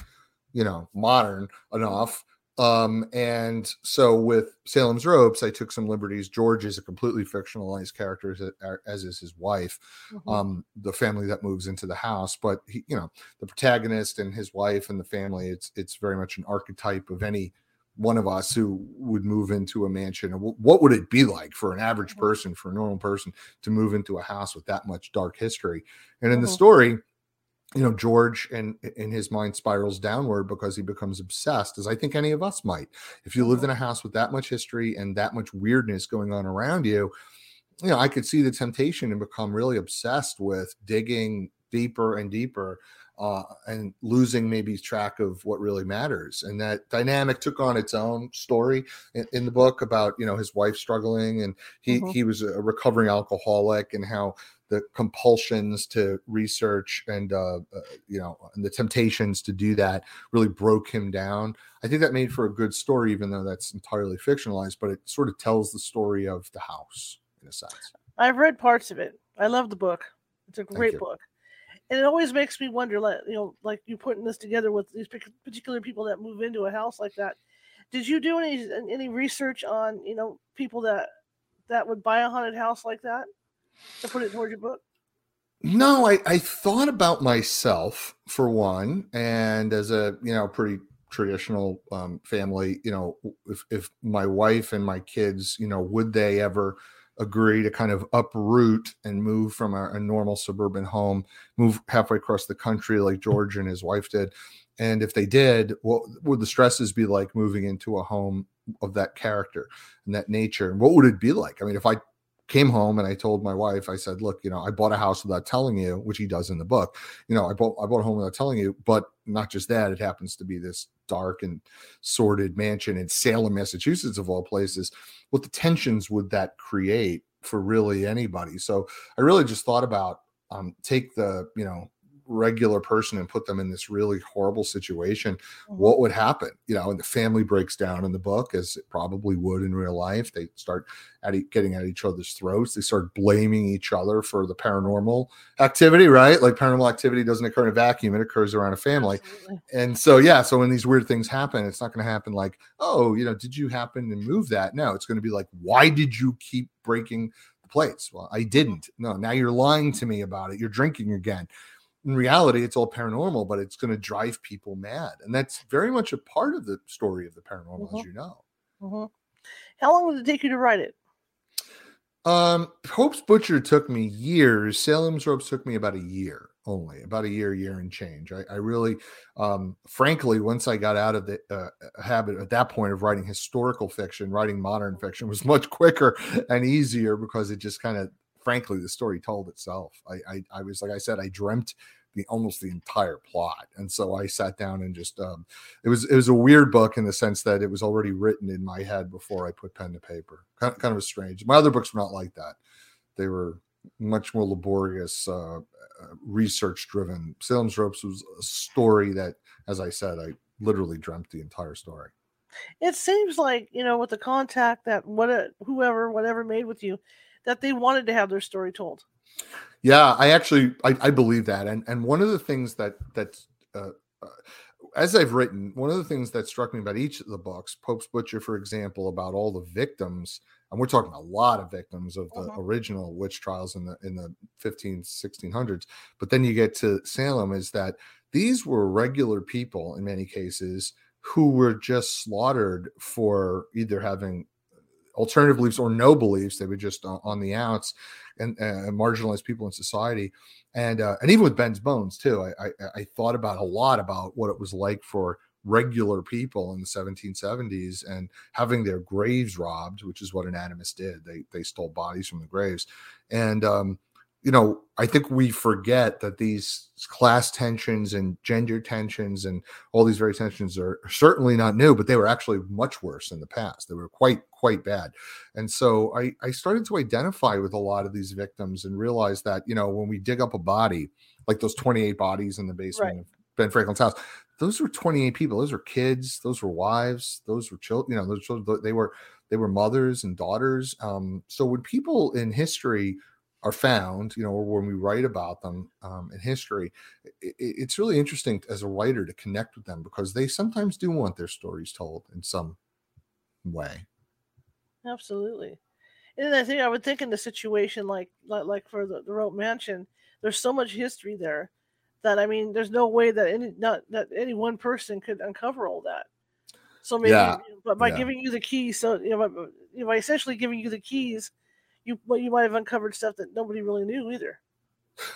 you know modern enough um, and so with Salem's Ropes, I took some liberties. George is a completely fictionalized character, as, as is his wife, mm-hmm. um, the family that moves into the house. But he, you know, the protagonist and his wife and the family, it's it's very much an archetype of any one of us who would move into a mansion. What would it be like for an average mm-hmm. person, for a normal person, to move into a house with that much dark history? And in mm-hmm. the story, you know george and in his mind spirals downward because he becomes obsessed as i think any of us might if you lived in a house with that much history and that much weirdness going on around you you know i could see the temptation to become really obsessed with digging deeper and deeper uh, and losing maybe track of what really matters. And that dynamic took on its own story in, in the book about you know his wife struggling, and he mm-hmm. he was a recovering alcoholic, and how the compulsions to research and uh, uh, you know and the temptations to do that really broke him down. I think that made for a good story, even though that's entirely fictionalized. But it sort of tells the story of the house in a sense. I've read parts of it. I love the book. It's a great book, and it always makes me wonder, like you know, like you putting this together with these particular people that move into a house like that. Did you do any any research on you know people that that would buy a haunted house like that? To put it towards your book? No, I, I thought about myself for one, and as a you know pretty traditional um, family, you know, if if my wife and my kids, you know, would they ever agree to kind of uproot and move from a, a normal suburban home, move halfway across the country like George and his wife did? And if they did, what would the stresses be like moving into a home of that character and that nature? And what would it be like? I mean, if I came home and I told my wife, I said, look, you know, I bought a house without telling you, which he does in the book. You know, I bought I bought a home without telling you, but not just that, it happens to be this dark and sordid mansion in Salem, Massachusetts, of all places. What the tensions would that create for really anybody? So I really just thought about um, take the, you know, regular person and put them in this really horrible situation, mm-hmm. what would happen? You know, and the family breaks down in the book, as it probably would in real life. They start at e- getting at each other's throats. They start blaming each other for the paranormal activity, right? Like paranormal activity doesn't occur in a vacuum; it occurs around a family. Absolutely. And so, yeah, so when these weird things happen, it's not going to happen like, oh, you know, did you happen to move that? No, it's going to be like, why did you keep breaking the plates? Well, I didn't. No, now you're lying to me about it. You're drinking again in reality, it's all paranormal, but it's going to drive people mad. And that's very much a part of the story of the paranormal, mm-hmm. as you know. Mm-hmm. How long did it take you to write it? Um, Pope's Butcher took me years. Salem's Ropes took me about a year only, about a year, year and change. I, I really, um, frankly, once I got out of the uh, habit at that point of writing historical fiction, writing modern fiction was much quicker and easier because it just kind of frankly, the story told itself. I, I, I was like I said, I dreamt the almost the entire plot, and so I sat down and just um, it was it was a weird book in the sense that it was already written in my head before I put pen to paper. Kind, kind of strange. My other books were not like that. They were much more laborious, uh, uh, research driven. Salem's Ropes was a story that, as I said, I literally dreamt the entire story. It seems like you know with the contact that what whoever whatever made with you that they wanted to have their story told. Yeah, I actually I, I believe that, and and one of the things that that uh, uh, as I've written, one of the things that struck me about each of the books, Pope's Butcher, for example, about all the victims, and we're talking a lot of victims of the uh-huh. original witch trials in the in the 15, 1600s. But then you get to Salem, is that these were regular people in many cases who were just slaughtered for either having alternative beliefs or no beliefs. They were just on the outs and uh, marginalized people in society. And uh, and even with Ben's Bones too, I, I, I thought about a lot about what it was like for regular people in the 1770s and having their graves robbed, which is what anatomists did. They they stole bodies from the graves, and um, you know, I think we forget that these class tensions and gender tensions and all these very tensions are certainly not new, but they were actually much worse in the past. They were quite, quite bad. And so I, I started to identify with a lot of these victims and realize that, you know, when we dig up a body, like those 28 bodies in the basement right. of Ben Franklin's house, those were 28 people. Those were kids, those were wives, those were children, you know, those children, they were, they were mothers and daughters. Um, so when people in history are found, you know, or when we write about them um, in history, it, it's really interesting as a writer to connect with them because they sometimes do want their stories told in some way. Absolutely. And I think I would think in the situation like like, like for the, the Rope Mansion, there's so much history there that I mean, there's no way that any not that any one person could uncover all that. So maybe, yeah. but by yeah. giving you the keys, so you know, by, you know, by essentially giving you the keys you well, you might have uncovered stuff that nobody really knew either.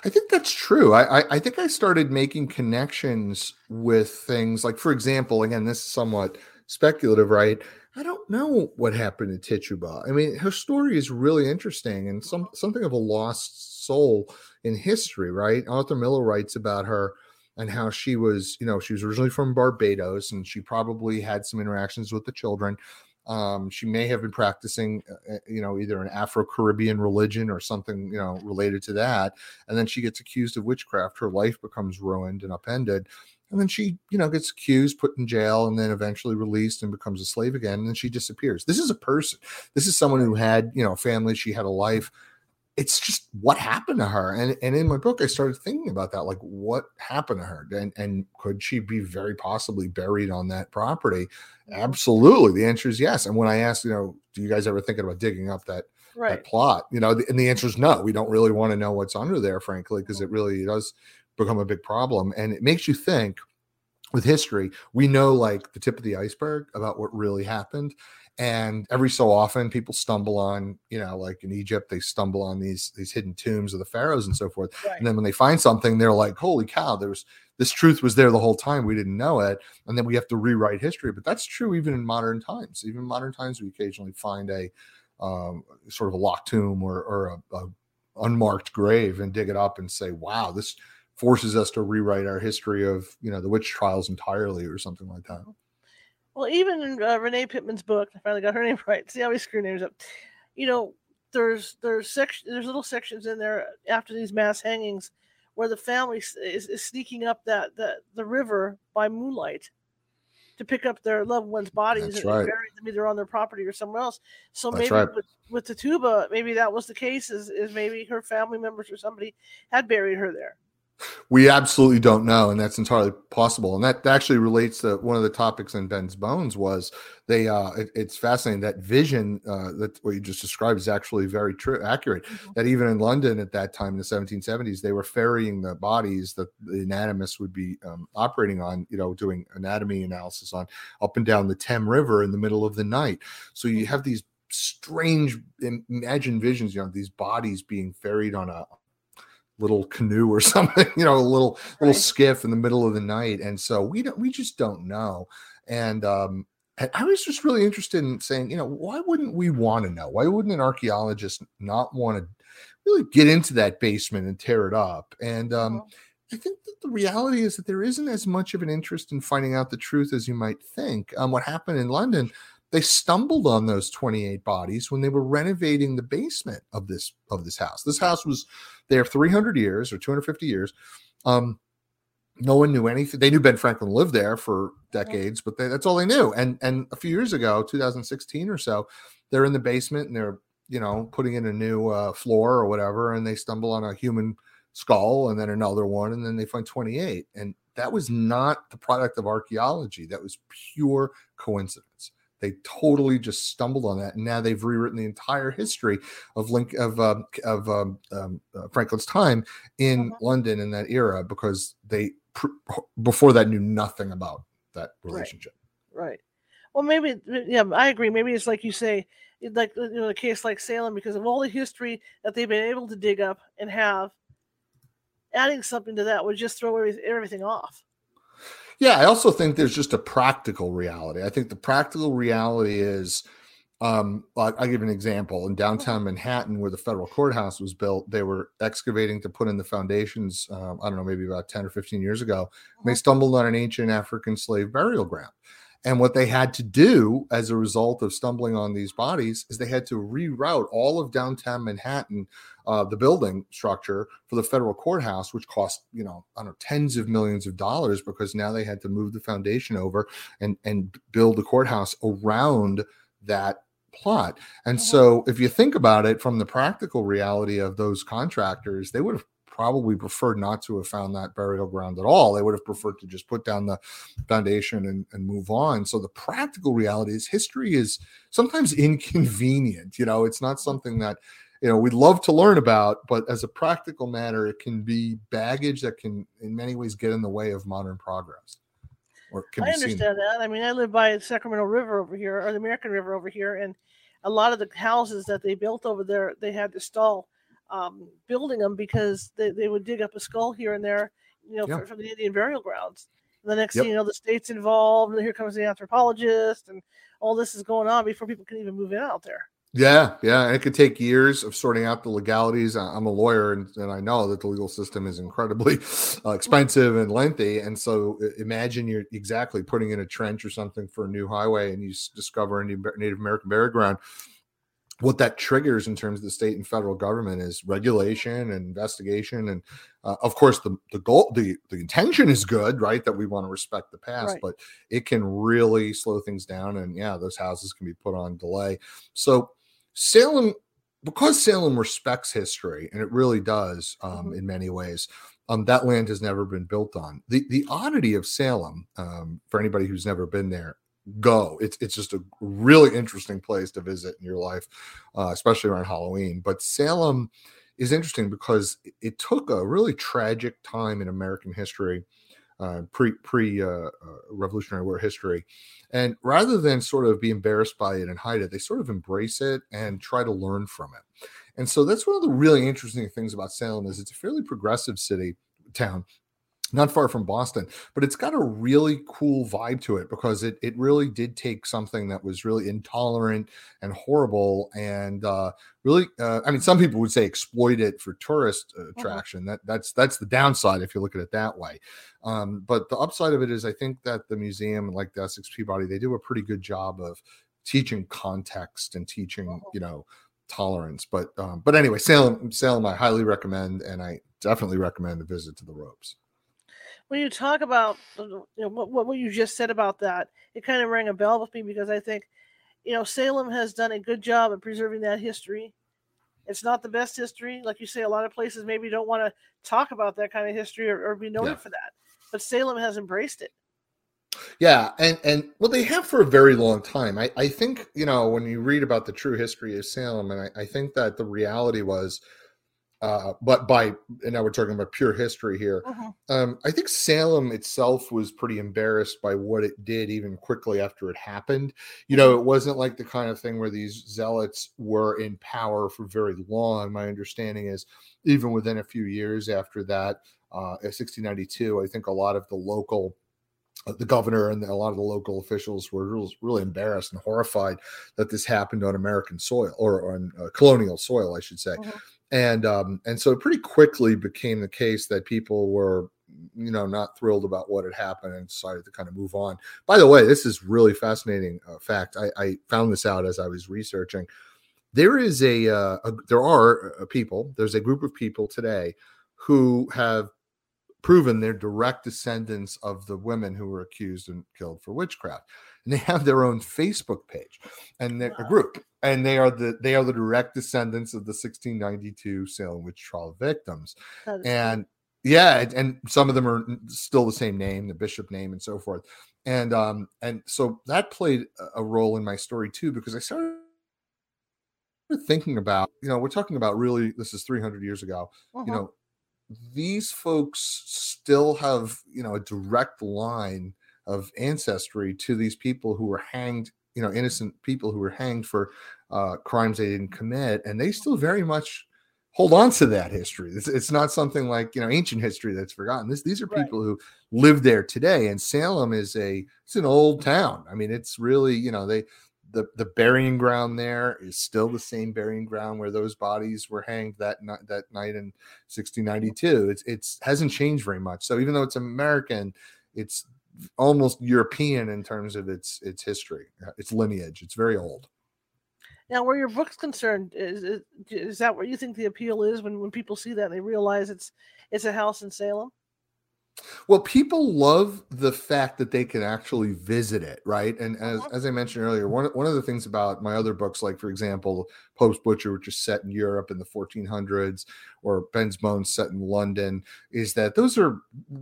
I think that's true. I, I, I think I started making connections with things like, for example, again, this is somewhat speculative, right? I don't know what happened to Tituba. I mean, her story is really interesting and some mm-hmm. something of a lost soul in history, right? Arthur Miller writes about her and how she was, you know, she was originally from Barbados and she probably had some interactions with the children. Um, she may have been practicing, uh, you know, either an Afro Caribbean religion or something, you know, related to that. And then she gets accused of witchcraft. Her life becomes ruined and upended. And then she, you know, gets accused, put in jail, and then eventually released and becomes a slave again. And then she disappears. This is a person. This is someone who had, you know, a family. She had a life it's just what happened to her and and in my book i started thinking about that like what happened to her and and could she be very possibly buried on that property mm-hmm. absolutely the answer is yes and when i asked you know do you guys ever thinking about digging up that right. that plot you know and the answer is no we don't really want to know what's under there frankly because it mm-hmm. really does become a big problem and it makes you think with history we know like the tip of the iceberg about what really happened and every so often people stumble on you know like in egypt they stumble on these these hidden tombs of the pharaohs and so forth. Right. and then when they find something they're like holy cow there's this truth was there the whole time. We didn't know it. And then we have to rewrite history. But that's true even in modern times. Even in modern times we occasionally find a um, sort of a locked tomb or, or a, a unmarked grave and dig it up and say wow this forces us to rewrite our history of you know the witch trials entirely or something like that well, even in uh, Renee Pittman's book, I finally got her name right. See how we screw names up. You know, there's there's section there's little sections in there after these mass hangings where the family is, is sneaking up that the the river by moonlight to pick up their loved ones' bodies That's and right. bury them either on their property or somewhere else. So That's maybe right. with, with tuba, maybe that was the case. Is is maybe her family members or somebody had buried her there. We absolutely don't know, and that's entirely possible. And that actually relates to one of the topics in Ben's Bones was they. Uh, it, it's fascinating that vision uh, that what you just described is actually very true, accurate. Mm-hmm. That even in London at that time in the 1770s, they were ferrying the bodies that the anatomists would be um, operating on, you know, doing anatomy analysis on up and down the Thames River in the middle of the night. So you mm-hmm. have these strange imagined visions, you know, these bodies being ferried on a little canoe or something, you know, a little little right. skiff in the middle of the night. And so we don't we just don't know. And um and I was just really interested in saying, you know, why wouldn't we want to know? Why wouldn't an archaeologist not want to really get into that basement and tear it up? And um uh-huh. I think that the reality is that there isn't as much of an interest in finding out the truth as you might think. Um, what happened in London they stumbled on those 28 bodies when they were renovating the basement of this of this house. This house was there 300 years or 250 years. Um, no one knew anything. They knew Ben Franklin lived there for decades, but they, that's all they knew. And and a few years ago, 2016 or so, they're in the basement and they're you know putting in a new uh, floor or whatever, and they stumble on a human skull and then another one, and then they find 28. And that was not the product of archaeology. That was pure coincidence. They totally just stumbled on that, and now they've rewritten the entire history of Link of um, of um, um, uh, Franklin's time in uh-huh. London in that era because they pr- before that knew nothing about that relationship. Right. right. Well, maybe yeah, I agree. Maybe it's like you say, like you know, a case like Salem because of all the history that they've been able to dig up and have. Adding something to that would just throw everything off. Yeah, I also think there's just a practical reality. I think the practical reality is um, I'll, I'll, give an example. In downtown Manhattan, where the federal courthouse was built, they were excavating to put in the foundations. Um, I don't know, maybe about 10 or 15 years ago. They uh-huh. stumbled on an ancient African slave burial ground. And what they had to do as a result of stumbling on these bodies is they had to reroute all of downtown Manhattan, uh, the building structure for the federal courthouse, which cost, you know, I don't know, tens of millions of dollars because now they had to move the foundation over and, and build the courthouse around that plot. And mm-hmm. so if you think about it from the practical reality of those contractors, they would have probably preferred not to have found that burial ground at all. They would have preferred to just put down the foundation and, and move on. So the practical reality is history is sometimes inconvenient. You know, it's not something that you know we'd love to learn about, but as a practical matter, it can be baggage that can in many ways get in the way of modern progress. Or I understand seen. that. I mean, I live by the Sacramento River over here, or the American River over here, and a lot of the houses that they built over there, they had to stall um, building them because they, they would dig up a skull here and there, you know, Yeah. from the Indian burial grounds. And the next Yep. thing you know, the state's involved, and here comes the anthropologist, and all this is going on before people can even move in out there. Yeah, yeah, and it could take years of sorting out the legalities. I'm a lawyer, and, and I know that the legal system is incredibly uh, expensive and lengthy. And so, imagine you're exactly putting in a trench or something for a new highway, and you discover a new Native American burial ground. What that triggers in terms of the state and federal government is regulation and investigation, and uh, of course, the the goal, the the intention is good, right? That we want to respect the past, Right. but it can really slow things down, and yeah, those houses can be put on delay. So Salem, because Salem respects history, and it really does um, Mhm. in many ways. Um, that land has never been built on. The the oddity of Salem, um, for anybody who's never been there, go. It's it's just a really interesting place to visit in your life, uh, especially around Halloween. But Salem is interesting because it, it took a really tragic time in American history, uh, pre pre uh, uh, Revolutionary War history, and rather than sort of be embarrassed by it and hide it, they sort of embrace it and try to learn from it. And so that's one of the really interesting things about Salem is it's a fairly progressive city town not far from Boston, but it's got a really cool vibe to it because it it really did take something that was really intolerant and horrible and uh, really, uh, I mean, some people would say exploit it for tourist uh, attraction. That that's that's the downside if you look at it that way. Um, but the upside of it is, I think that the museum, like the Essex Peabody, they do a pretty good job of teaching context and teaching, you know, tolerance. But um, but anyway, Salem, Salem, I highly recommend, and I definitely recommend a visit to the ropes. When you talk about you know what, what what you just said about that, it kind of rang a bell with me because I think, you know, Salem has done a good job of preserving that history. It's not the best history, like you say. A lot of places maybe don't want to talk about that kind of history or, or be noted Yeah. for that, but Salem has embraced it. Yeah, and and well, they have for a very long time. I I think you know when you read about the true history of Salem, and I, I think that the reality was, uh, but by and now we're talking about pure history here. Mhm. Um, I think Salem itself was pretty embarrassed by what it did, even quickly after it happened. You know, it wasn't like the kind of thing where these zealots were in power for very long. My understanding is, even within a few years after that, uh, in 1692, I think a lot of the local uh, the governor and a lot of the local officials were really, embarrassed and horrified that this happened on American soil or on uh, colonial soil, I should say. Mhm. And um, and so it pretty quickly became the case that people were, you know, not thrilled about what had happened and decided to kind of move on. By the way, this is really fascinating uh, fact. I, I found this out as I was researching. There is a, uh, a there are uh, people. There's a group of people today who have proven they're direct descendants of the women who were accused and killed for witchcraft and they have their own facebook page and they're a group and they are the they are the direct descendants of the 1692 salem witch trial victims. And yeah and, some of them are still the same name the bishop name and so forth. And um and so that played a- role in my story too because i started thinking about you know we're talking about really this is 300 years ago cool. you know these folks still have you know a direct line of ancestry to these people who were hanged you know innocent people who were hanged for uh, crimes they didn't commit and they still very much hold on to that history. It's, it's not something like you know ancient history that's forgotten. This these are Right. people who live there today and salem is a it's an old town. I mean it's really you know they the, the burying ground there is still the same burying ground where those bodies were hanged that night that night in 1692 it's it's hasn't changed very much. So even though it's american it's almost european in terms of its its history its lineage. It's very old. Now, where your book's concerned, is, is is that what you think the appeal is when, when people see that they realize it's it's a house in Salem? Well people love the fact that they can actually visit it right and as, Mhm. as i mentioned earlier one, one of the things about my other books like for example Pope's Butcher which is set in europe in the 1400s or ben's bones set in london is that those are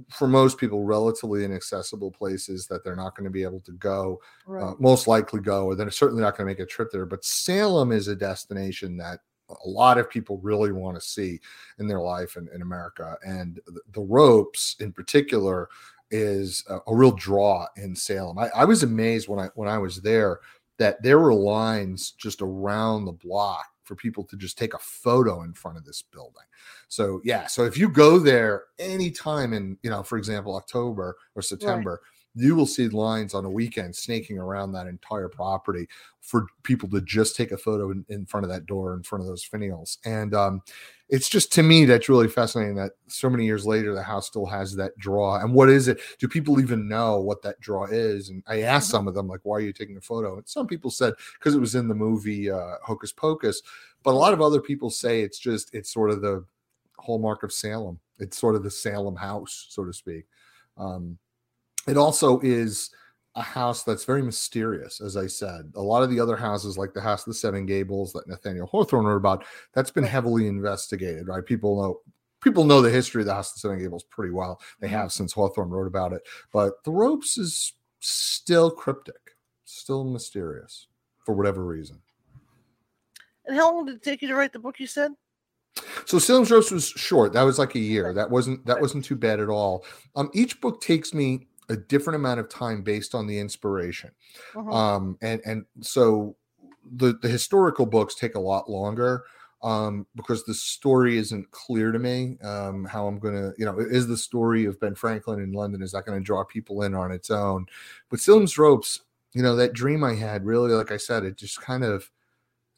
for most people relatively inaccessible places that they're not going to be able to go Right. uh, most likely go, or they're certainly not going to make a trip there. But Salem is a destination that a lot of people really want to see in their life in, in America. And the, the ropes in particular is a, a real draw in Salem. I, I was amazed when I when I was there that there were lines just around the block for people to just take a photo in front of this building. So yeah, so if you go there anytime in, you know, for example, October or September, right. You will see lines on a weekend snaking around that entire property for people to just take a photo in, in front of that door in front of those finials. And um, it's just to me that's really fascinating that so many years later the house still has that draw. And what is it? Do people even know what that draw is? And i asked mm-hmm. some of them like why are you taking a photo? And some people said because it was in the movie uh, hocus pocus but a lot of other people say it's just it's sort of the hallmark of salem. It's sort of the salem house so to speak. Um, it also is a house that's very mysterious, as I said. A lot of the other houses, like the House of the Seven Gables that Nathaniel Hawthorne wrote about, that's been heavily investigated, right? People know people know the history of the House of the Seven Gables pretty well. They mm-hmm. have since Hawthorne wrote about it. But the ropes is still cryptic, still mysterious for whatever reason. And how long did it take you to write the book you said? So Salem's Ropes was short. That was like a year. That wasn't that wasn't too bad at all. Um, each book takes me a different amount of time based on the inspiration. Uh-huh. Um, and and so the the historical books take a lot longer um, because the story isn't clear to me. Um, how I'm gonna, you know, is the story of Ben Franklin in London is that going to draw people in on its own? But Salem's Ropes, you know, that dream I had really, like I said, it just kind of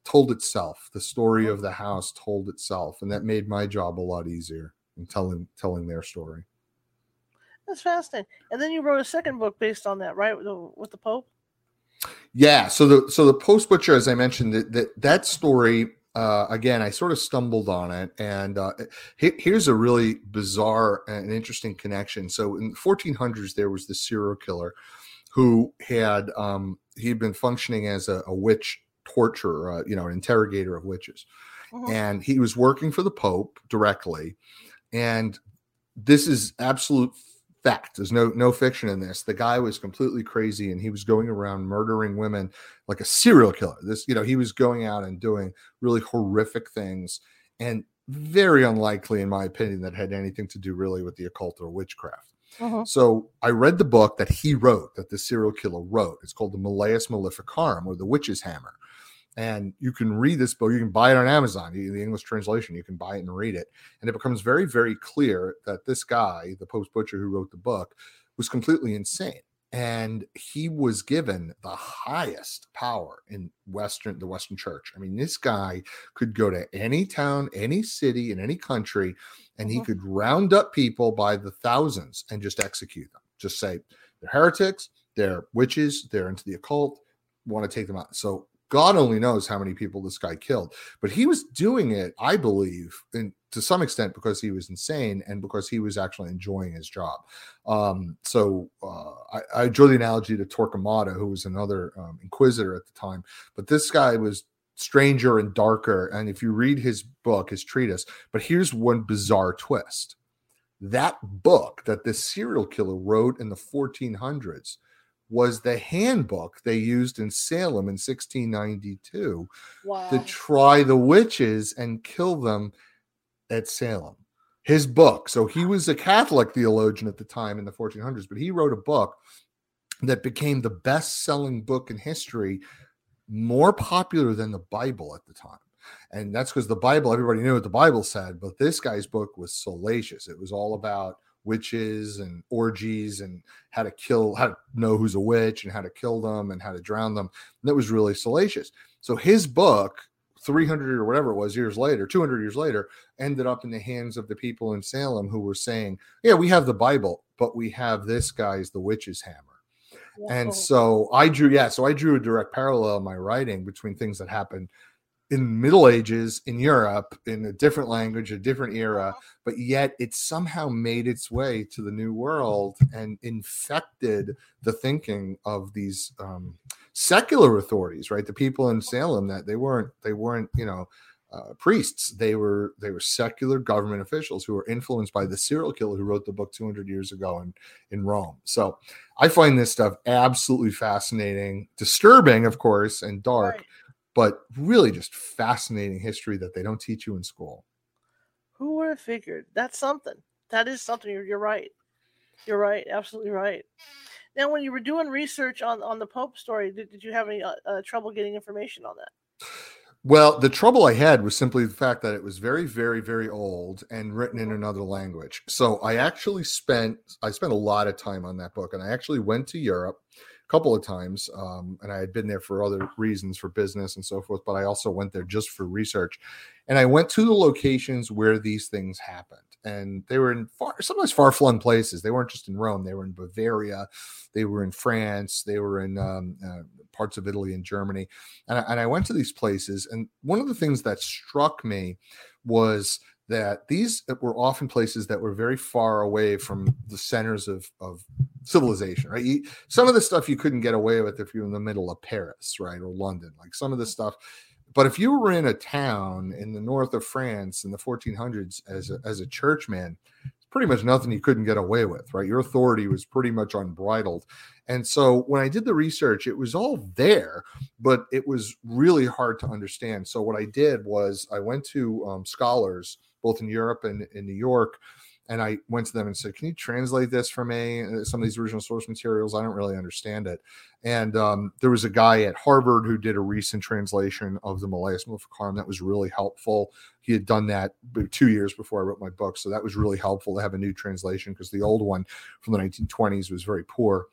told itself. The story of the house told itself, and that made my job a lot easier in telling telling their story. That's fascinating. And then you wrote a second book based on that, right? With the, with the Pope. Yeah. So the so the Pope's Butcher, as I mentioned, that that, that story. Uh, again, I sort of stumbled on it, and uh, here's a really bizarre and interesting connection. So in the 1400s, there was this serial killer who had um, he had been functioning as a, a witch torturer, uh, you know, an interrogator of witches, uh-huh. and he was working for the Pope directly. And this is absolute fact. There's no no fiction in this. The guy was completely crazy and he was going around murdering women like a serial killer. This, you know, he was going out and doing really horrific things and very unlikely, in my opinion, that had anything to do really with the occult or witchcraft. Uh-huh. So I read the book that he wrote, that the serial killer wrote. It's called the Malleus Maleficarum or the Witch's Hammer and you can read this book. You can buy it on Amazon, the English translation. You can buy it and read it, and it becomes very, very clear that this guy, the Pope's butcher who wrote the book, was completely insane, and he was given the highest power in Western the Western Church. I mean, this guy could go to any town, any city, in any country, and he could round up people by the thousands and just execute them. Just say they're heretics, they're witches, they're into the occult. Want to take them out? So God only knows how many people this guy killed, but he was doing it, I believe, and to some extent because he was insane and because he was actually enjoying his job. Um, so uh, I, I, drew the analogy to Torquemada, who was another um, inquisitor at the time, but this guy was stranger and darker. And if you read his book, his treatise, but here's one bizarre twist: that book that this serial killer wrote in the 1400s was the handbook they used in Salem in 1692 wow. to try the witches and kill them at Salem. His book. So he was a Catholic theologian at the time in the 1400s, but he wrote a book that became the best selling book in history, more popular than the Bible at the time. And that's because the Bible, everybody knew what the Bible said, but this guy's book was salacious. It was all about witches and orgies and how to kill, how to know who's a witch and how to kill them and how to drown them. And that was really salacious. So his book, 300 or whatever it was years later, 200 years later, ended up in the hands of the people in Salem who were saying, Yeah, we have the Bible, but we have this guy's the witch's hammer. And so I drew, yeah, so I drew a direct parallel in my writing between things that happened in Middle Ages in Europe in a different language, a different era, uh-huh. but yet it somehow made its way to the New World and infected the thinking of these um, secular authorities, right? The people in Salem that they weren't they weren't you know uh, priests, they were they were secular government officials who were influenced by the serial killer who wrote the book 200 years ago in in Rome. So I find this stuff absolutely fascinating, disturbing, of course, and dark. Right but really just fascinating history that they don't teach you in school. Who would have figured? That's something. That is something. You're, you're right. You're right. Absolutely right. Now, when you were doing research on, on the Pope story, did, did you have any uh, uh, trouble getting information on that? Well, the trouble I had was simply the fact that it was very, very, very old and written in another language. So I actually spent I spent a lot of time on that book, and I actually went to Europe couple of times, um, and I had been there for other reasons, for business and so forth. But I also went there just for research, and I went to the locations where these things happened, and they were in far, sometimes far flung places. They weren't just in Rome; they were in Bavaria, they were in France, they were in um, uh, parts of Italy and Germany. And I, and I went to these places, and one of the things that struck me was that these were often places that were very far away from the centers of, of civilization, right? You, some of the stuff you couldn't get away with if you're in the middle of Paris, right, or London. Like some of the stuff but if you were in a town in the north of France in the 1400s as a, as a churchman, it's pretty much nothing you couldn't get away with, right? Your authority was pretty much unbridled. And so when I did the research, it was all there, but it was really hard to understand. So what I did was I went to um, scholars both in Europe and in New York and I went to them and said, "Can you translate this for me? Uh, some of these original source materials, I don't really understand it." And um, there was a guy at Harvard who did a recent translation of the Malleus Maleficarum that was really helpful. He had done that two years before I wrote my book, so that was really helpful to have a new translation because the old one from the 1920s was very poor.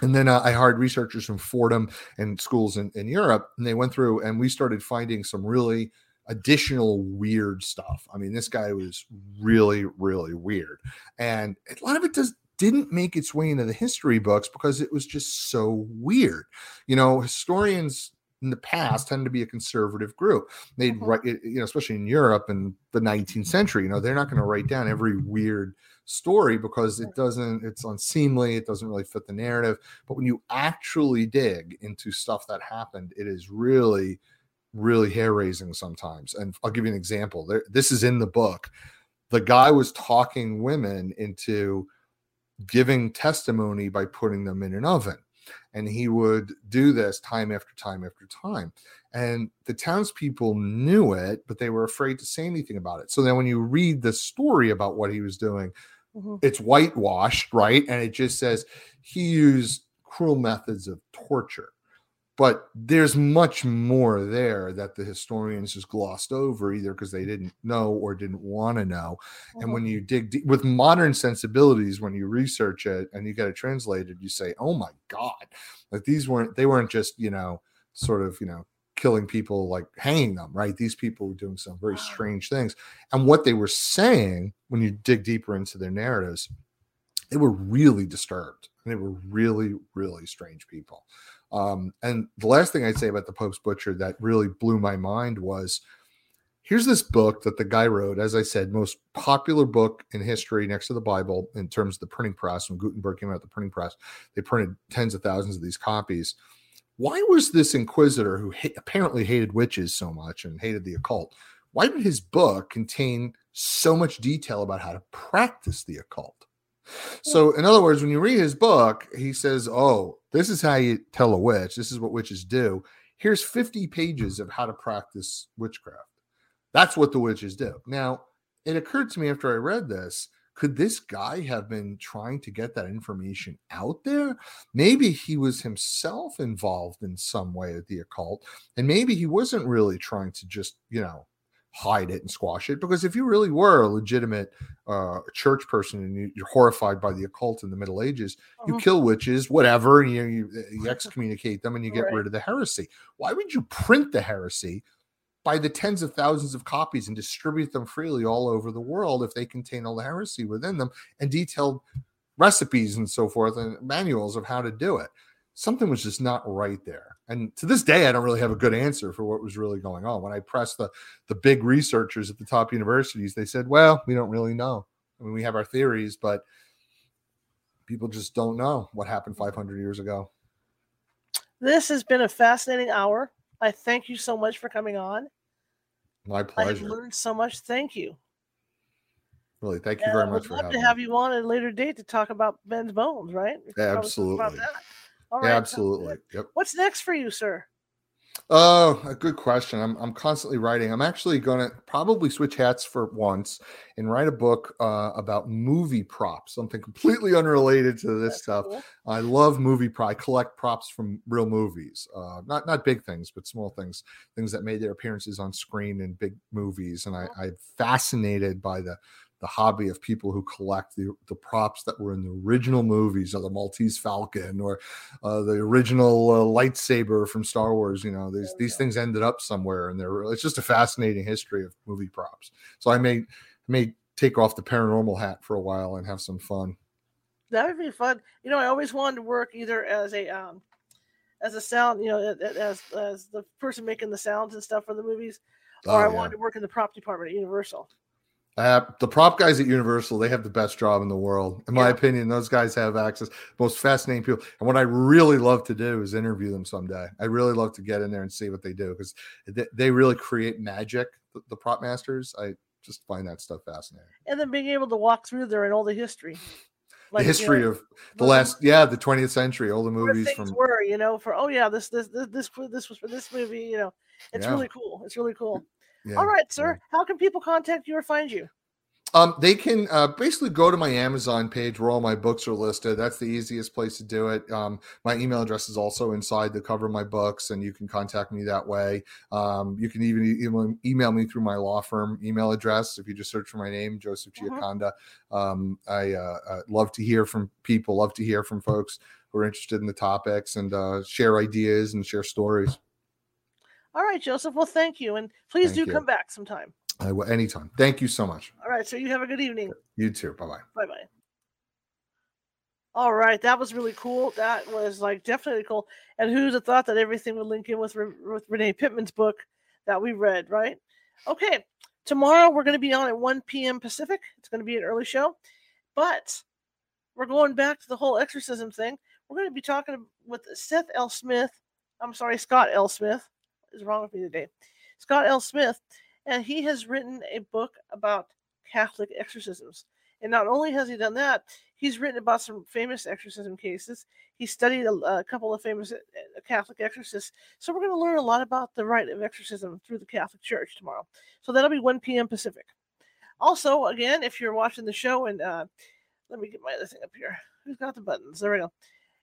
And then uh, I hired researchers from Fordham and schools in, in Europe, and they went through and we started finding some really additional weird stuff. I mean, this guy was really, really weird. And a lot of it does didn't make its way into the history books because it was just so weird. You know, historians in the past tend to be a conservative group. They'd mm-hmm. write, you know, especially in Europe in the 19th century, you know, they're not going to write down every weird story because it doesn't, it's unseemly, it doesn't really fit the narrative. But when you actually dig into stuff that happened, it is really really hair raising sometimes. And I'll give you an example. There, this is in the book. The guy was talking women into giving testimony by putting them in an oven. And he would do this time after time after time. And the townspeople knew it, but they were afraid to say anything about it. So then when you read the story about what he was doing, mm-hmm. it's whitewashed, right? And it just says he used cruel methods of torture but there's much more there that the historians just glossed over either because they didn't know or didn't want to know. Mm-hmm. and when mm-hmm. you dig deep, with modern sensibilities when you research it and you get it translated you say oh my god. Like these weren't they weren't just you know sort of you know killing people like hanging them right? These people were doing some very strange things. And what they were saying when you dig deeper into their narratives they were really disturbed and they were really really strange people um, and the last thing I'd say about the Pope's Butcher that really blew my mind was here's this book that the guy wrote, as I said, most popular book in history next to the Bible in terms of the printing press. When Gutenberg came out, the printing press, they printed tens of thousands of these copies. Why was this inquisitor who ha- apparently hated witches so much and hated the occult? Why did his book contain so much detail about how to practice the occult? So, in other words, when you read his book, he says, Oh, this is how you tell a witch. This is what witches do. Here's 50 pages of how to practice witchcraft. That's what the witches do. Now, it occurred to me after I read this could this guy have been trying to get that information out there? Maybe he was himself involved in some way with the occult, and maybe he wasn't really trying to just, you know, hide it and squash it. Because if you really were a legitimate uh, church person and you, are horrified by the occult in the Middle Ages, you uh-huh. kill witches, whatever, and you, you, you excommunicate them and you get right. rid of the heresy. Why would you print the heresy? By the tens of thousands of copies and distribute them freely all over the world if they contain all the heresy within them and detailed recipes and so forth and manuals of how to do it something was just not right there. And to this day, I don't really have a good answer for what was really going on. When I pressed the the big researchers at the top universities, they said, "Well, we don't really know. I mean, we have our theories, but people just don't know what happened 500 years ago." This has been a fascinating hour. I thank you so much for coming on. My pleasure. I learned so much. Thank you. Really, thank you and very much for having to have me. you on at a later date to talk about Ben's bones, right? Absolutely. All right. Absolutely. Yep. What's next for you, sir? Oh, a good question. I'm I'm constantly writing. I'm actually going to probably switch hats for once and write a book uh, about movie props, something completely unrelated to this That's stuff. cool. I love movie prop. I collect props from real movies, uh, not not big things, but small things, things that made their appearances on screen in big movies. And I. I'm fascinated by the the hobby of people who collect the, the props that were in the original movies, or the Maltese Falcon, or uh, the original uh, lightsaber from Star Wars. You know, these these go. things ended up somewhere, and they're it's just a fascinating history of movie props. So I may may take off the paranormal hat for a while and have some fun. That would be fun. You know, I always wanted to work either as a um, as a sound, you know, as as the person making the sounds and stuff for the movies, or Oh, I yeah. wanted to work in the prop department at Universal. Uh, the prop guys at Universal, they have the best job in the world. In my Yeah. opinion, those guys have access, most fascinating people. And what I really love to do is interview them someday. I really love to get in there and see what they do because they, they really create magic, the, the prop masters. I just find that stuff fascinating. And then being able to walk through there and all the history, the history of the last, yeah, the 20th century, all the movies from, were, you know, for oh yeah, this this this this this was for this movie, you know, it's Yeah. really cool. It's really cool. Yeah. All right, sir. How can people contact you or find you? Um, they can uh, basically go to my Amazon page where all my books are listed. That's the easiest place to do it. Um, my email address is also inside the cover of my books, and you can contact me that way. Um, you can even email, email me through my law firm email address if you just search for my name, Joseph. Gioconda. Um, I uh, uh, love to hear from people, love to hear from folks who are interested in the topics and uh, share ideas and share stories. All right, Joseph. Well, thank you, and please Thank do you. come back sometime. I will anytime. Thank you so much. All right, so you have a good evening. You too. Bye bye. Bye bye. All right, that was really cool. That was like definitely cool. And who's have thought that everything would link in with with Renee Pittman's book that we read, right? Okay, tomorrow we're going to be on at 1 p.m. Pacific. It's going to be an early show, but we're going back to the whole exorcism thing. We're going to be talking with Seth L. Smith. I'm sorry, Scott L. Smith. Is wrong with me today? Scott L. Smith, and he has written a book about Catholic exorcisms. And not only has he done that, he's written about some famous exorcism cases. He studied a, a couple of famous uh, Catholic exorcists. So we're going to learn a lot about the rite of exorcism through the Catholic Church tomorrow. So that'll be 1 p.m. Pacific. Also, again, if you're watching the show and uh, let me get my other thing up here. Who's got the buttons? There we go.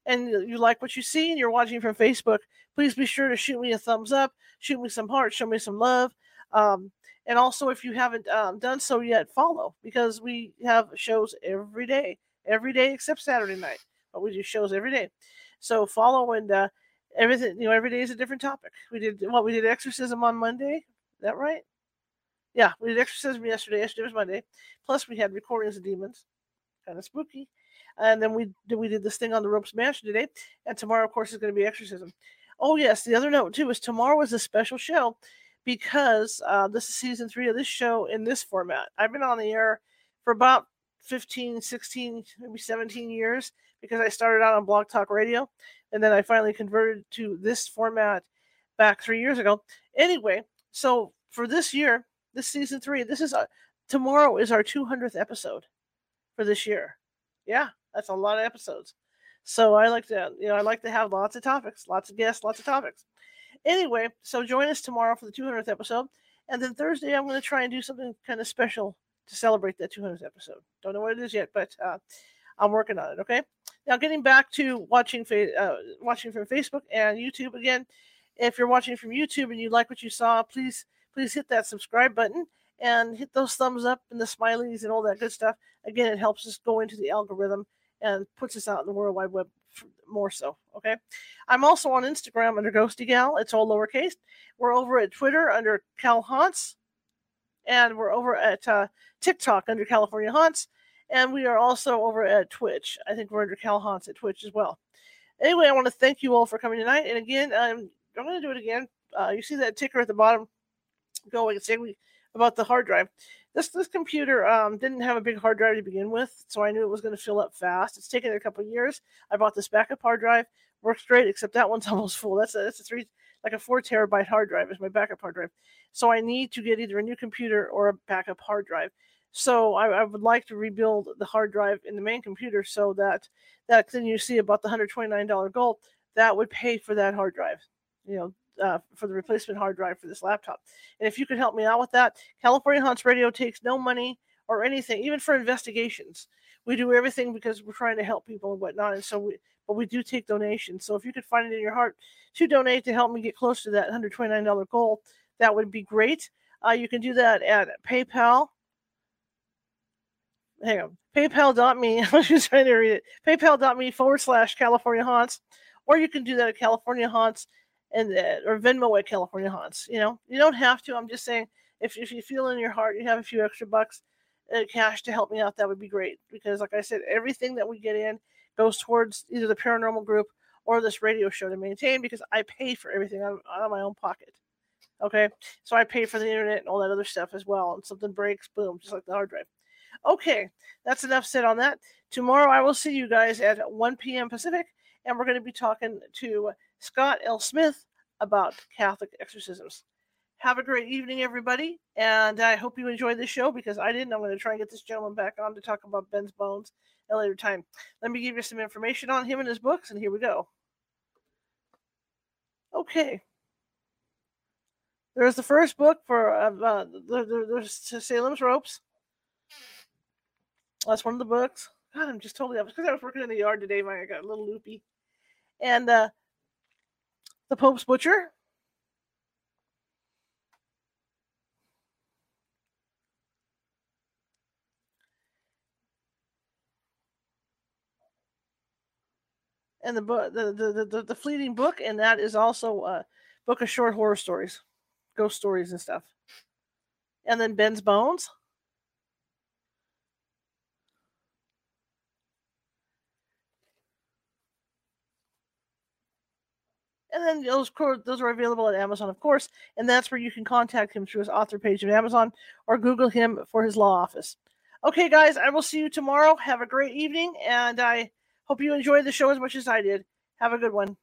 And you like what you see and you're watching from Facebook, please be sure to shoot me a thumbs up, shoot me some hearts, show me some love. Um, and also, if you haven't um, done so yet, follow because we have shows every day, every day except Saturday night. But we do shows every day. So follow and uh, everything. You know, every day is a different topic. We did what we did exorcism on Monday. Is that right? Yeah, we did exorcism yesterday. Yesterday was Monday. Plus, we had recordings of demons, kind of spooky. And then we did we did this thing on the ropes mansion today. And tomorrow, of course, is going to be exorcism. Oh yes, the other note too is tomorrow is a special show because uh, this is season three of this show in this format. I've been on the air for about 15, 16, maybe 17 years because I started out on Blog Talk Radio and then I finally converted to this format back three years ago. Anyway, so for this year, this season three, this is a, tomorrow is our 200th episode for this year. Yeah, that's a lot of episodes. So I like to, you know, I like to have lots of topics, lots of guests, lots of topics. Anyway, so join us tomorrow for the 200th episode, and then Thursday I'm going to try and do something kind of special to celebrate that 200th episode. Don't know what it is yet, but uh, I'm working on it. Okay. Now, getting back to watching, uh, watching from Facebook and YouTube again. If you're watching from YouTube and you like what you saw, please, please hit that subscribe button and hit those thumbs up and the smileys and all that good stuff. Again, it helps us go into the algorithm and puts us out in the World Wide Web more so. Okay. I'm also on Instagram under Ghosty Gal. It's all lowercase. We're over at Twitter under Cal Haunts. And we're over at uh, TikTok under California Haunts. And we are also over at Twitch. I think we're under Cal Haunts at Twitch as well. Anyway, I want to thank you all for coming tonight. And again, I'm, I'm going to do it again. Uh, you see that ticker at the bottom going saying about the hard drive. This this computer um, didn't have a big hard drive to begin with, so I knew it was going to fill up fast. It's taken a couple years. I bought this backup hard drive. Works great, except that one's almost full. That's a that's a three like a four terabyte hard drive is my backup hard drive. So I need to get either a new computer or a backup hard drive. So I, I would like to rebuild the hard drive in the main computer so that that thing you see about the hundred twenty nine dollar goal that would pay for that hard drive. You know, uh, for the replacement hard drive for this laptop. And if you could help me out with that, California Haunts Radio takes no money or anything, even for investigations. We do everything because we're trying to help people and whatnot. And so we, but we do take donations. So if you could find it in your heart to donate to help me get close to that $129 goal, that would be great. Uh, you can do that at PayPal. Hang on, paypal.me. I was trying to read it. PayPal.me forward slash California Haunts. Or you can do that at California Haunts and uh, or Venmo at California Haunts. You know, you don't have to. I'm just saying if, if you feel in your heart you have a few extra bucks, uh, cash to help me out, that would be great. Because, like I said, everything that we get in goes towards either the paranormal group or this radio show to maintain because I pay for everything out of, out of my own pocket. Okay, so I pay for the internet and all that other stuff as well. And something breaks, boom, just like the hard drive. Okay, that's enough said on that. Tomorrow I will see you guys at 1 p.m. Pacific, and we're going to be talking to Scott L. Smith about Catholic exorcisms. Have a great evening, everybody, and I hope you enjoyed this show because I didn't. I'm going to try and get this gentleman back on to talk about Ben's bones at a later time. Let me give you some information on him and his books, and here we go. Okay. There's the first book for uh, uh, there's Salem's Ropes. That's one of the books. God, I'm just totally up because I was working in the yard today. My I got a little loopy. And uh, the Pope's Butcher. and the the, the the the fleeting book, and that is also a book of short horror stories, ghost stories and stuff. And then Ben's Bones. And then those those are available at Amazon, of course, and that's where you can contact him through his author page of Amazon or Google him for his law office. Okay, guys, I will see you tomorrow. Have a great evening, and I Hope you enjoyed the show as much as I did. Have a good one.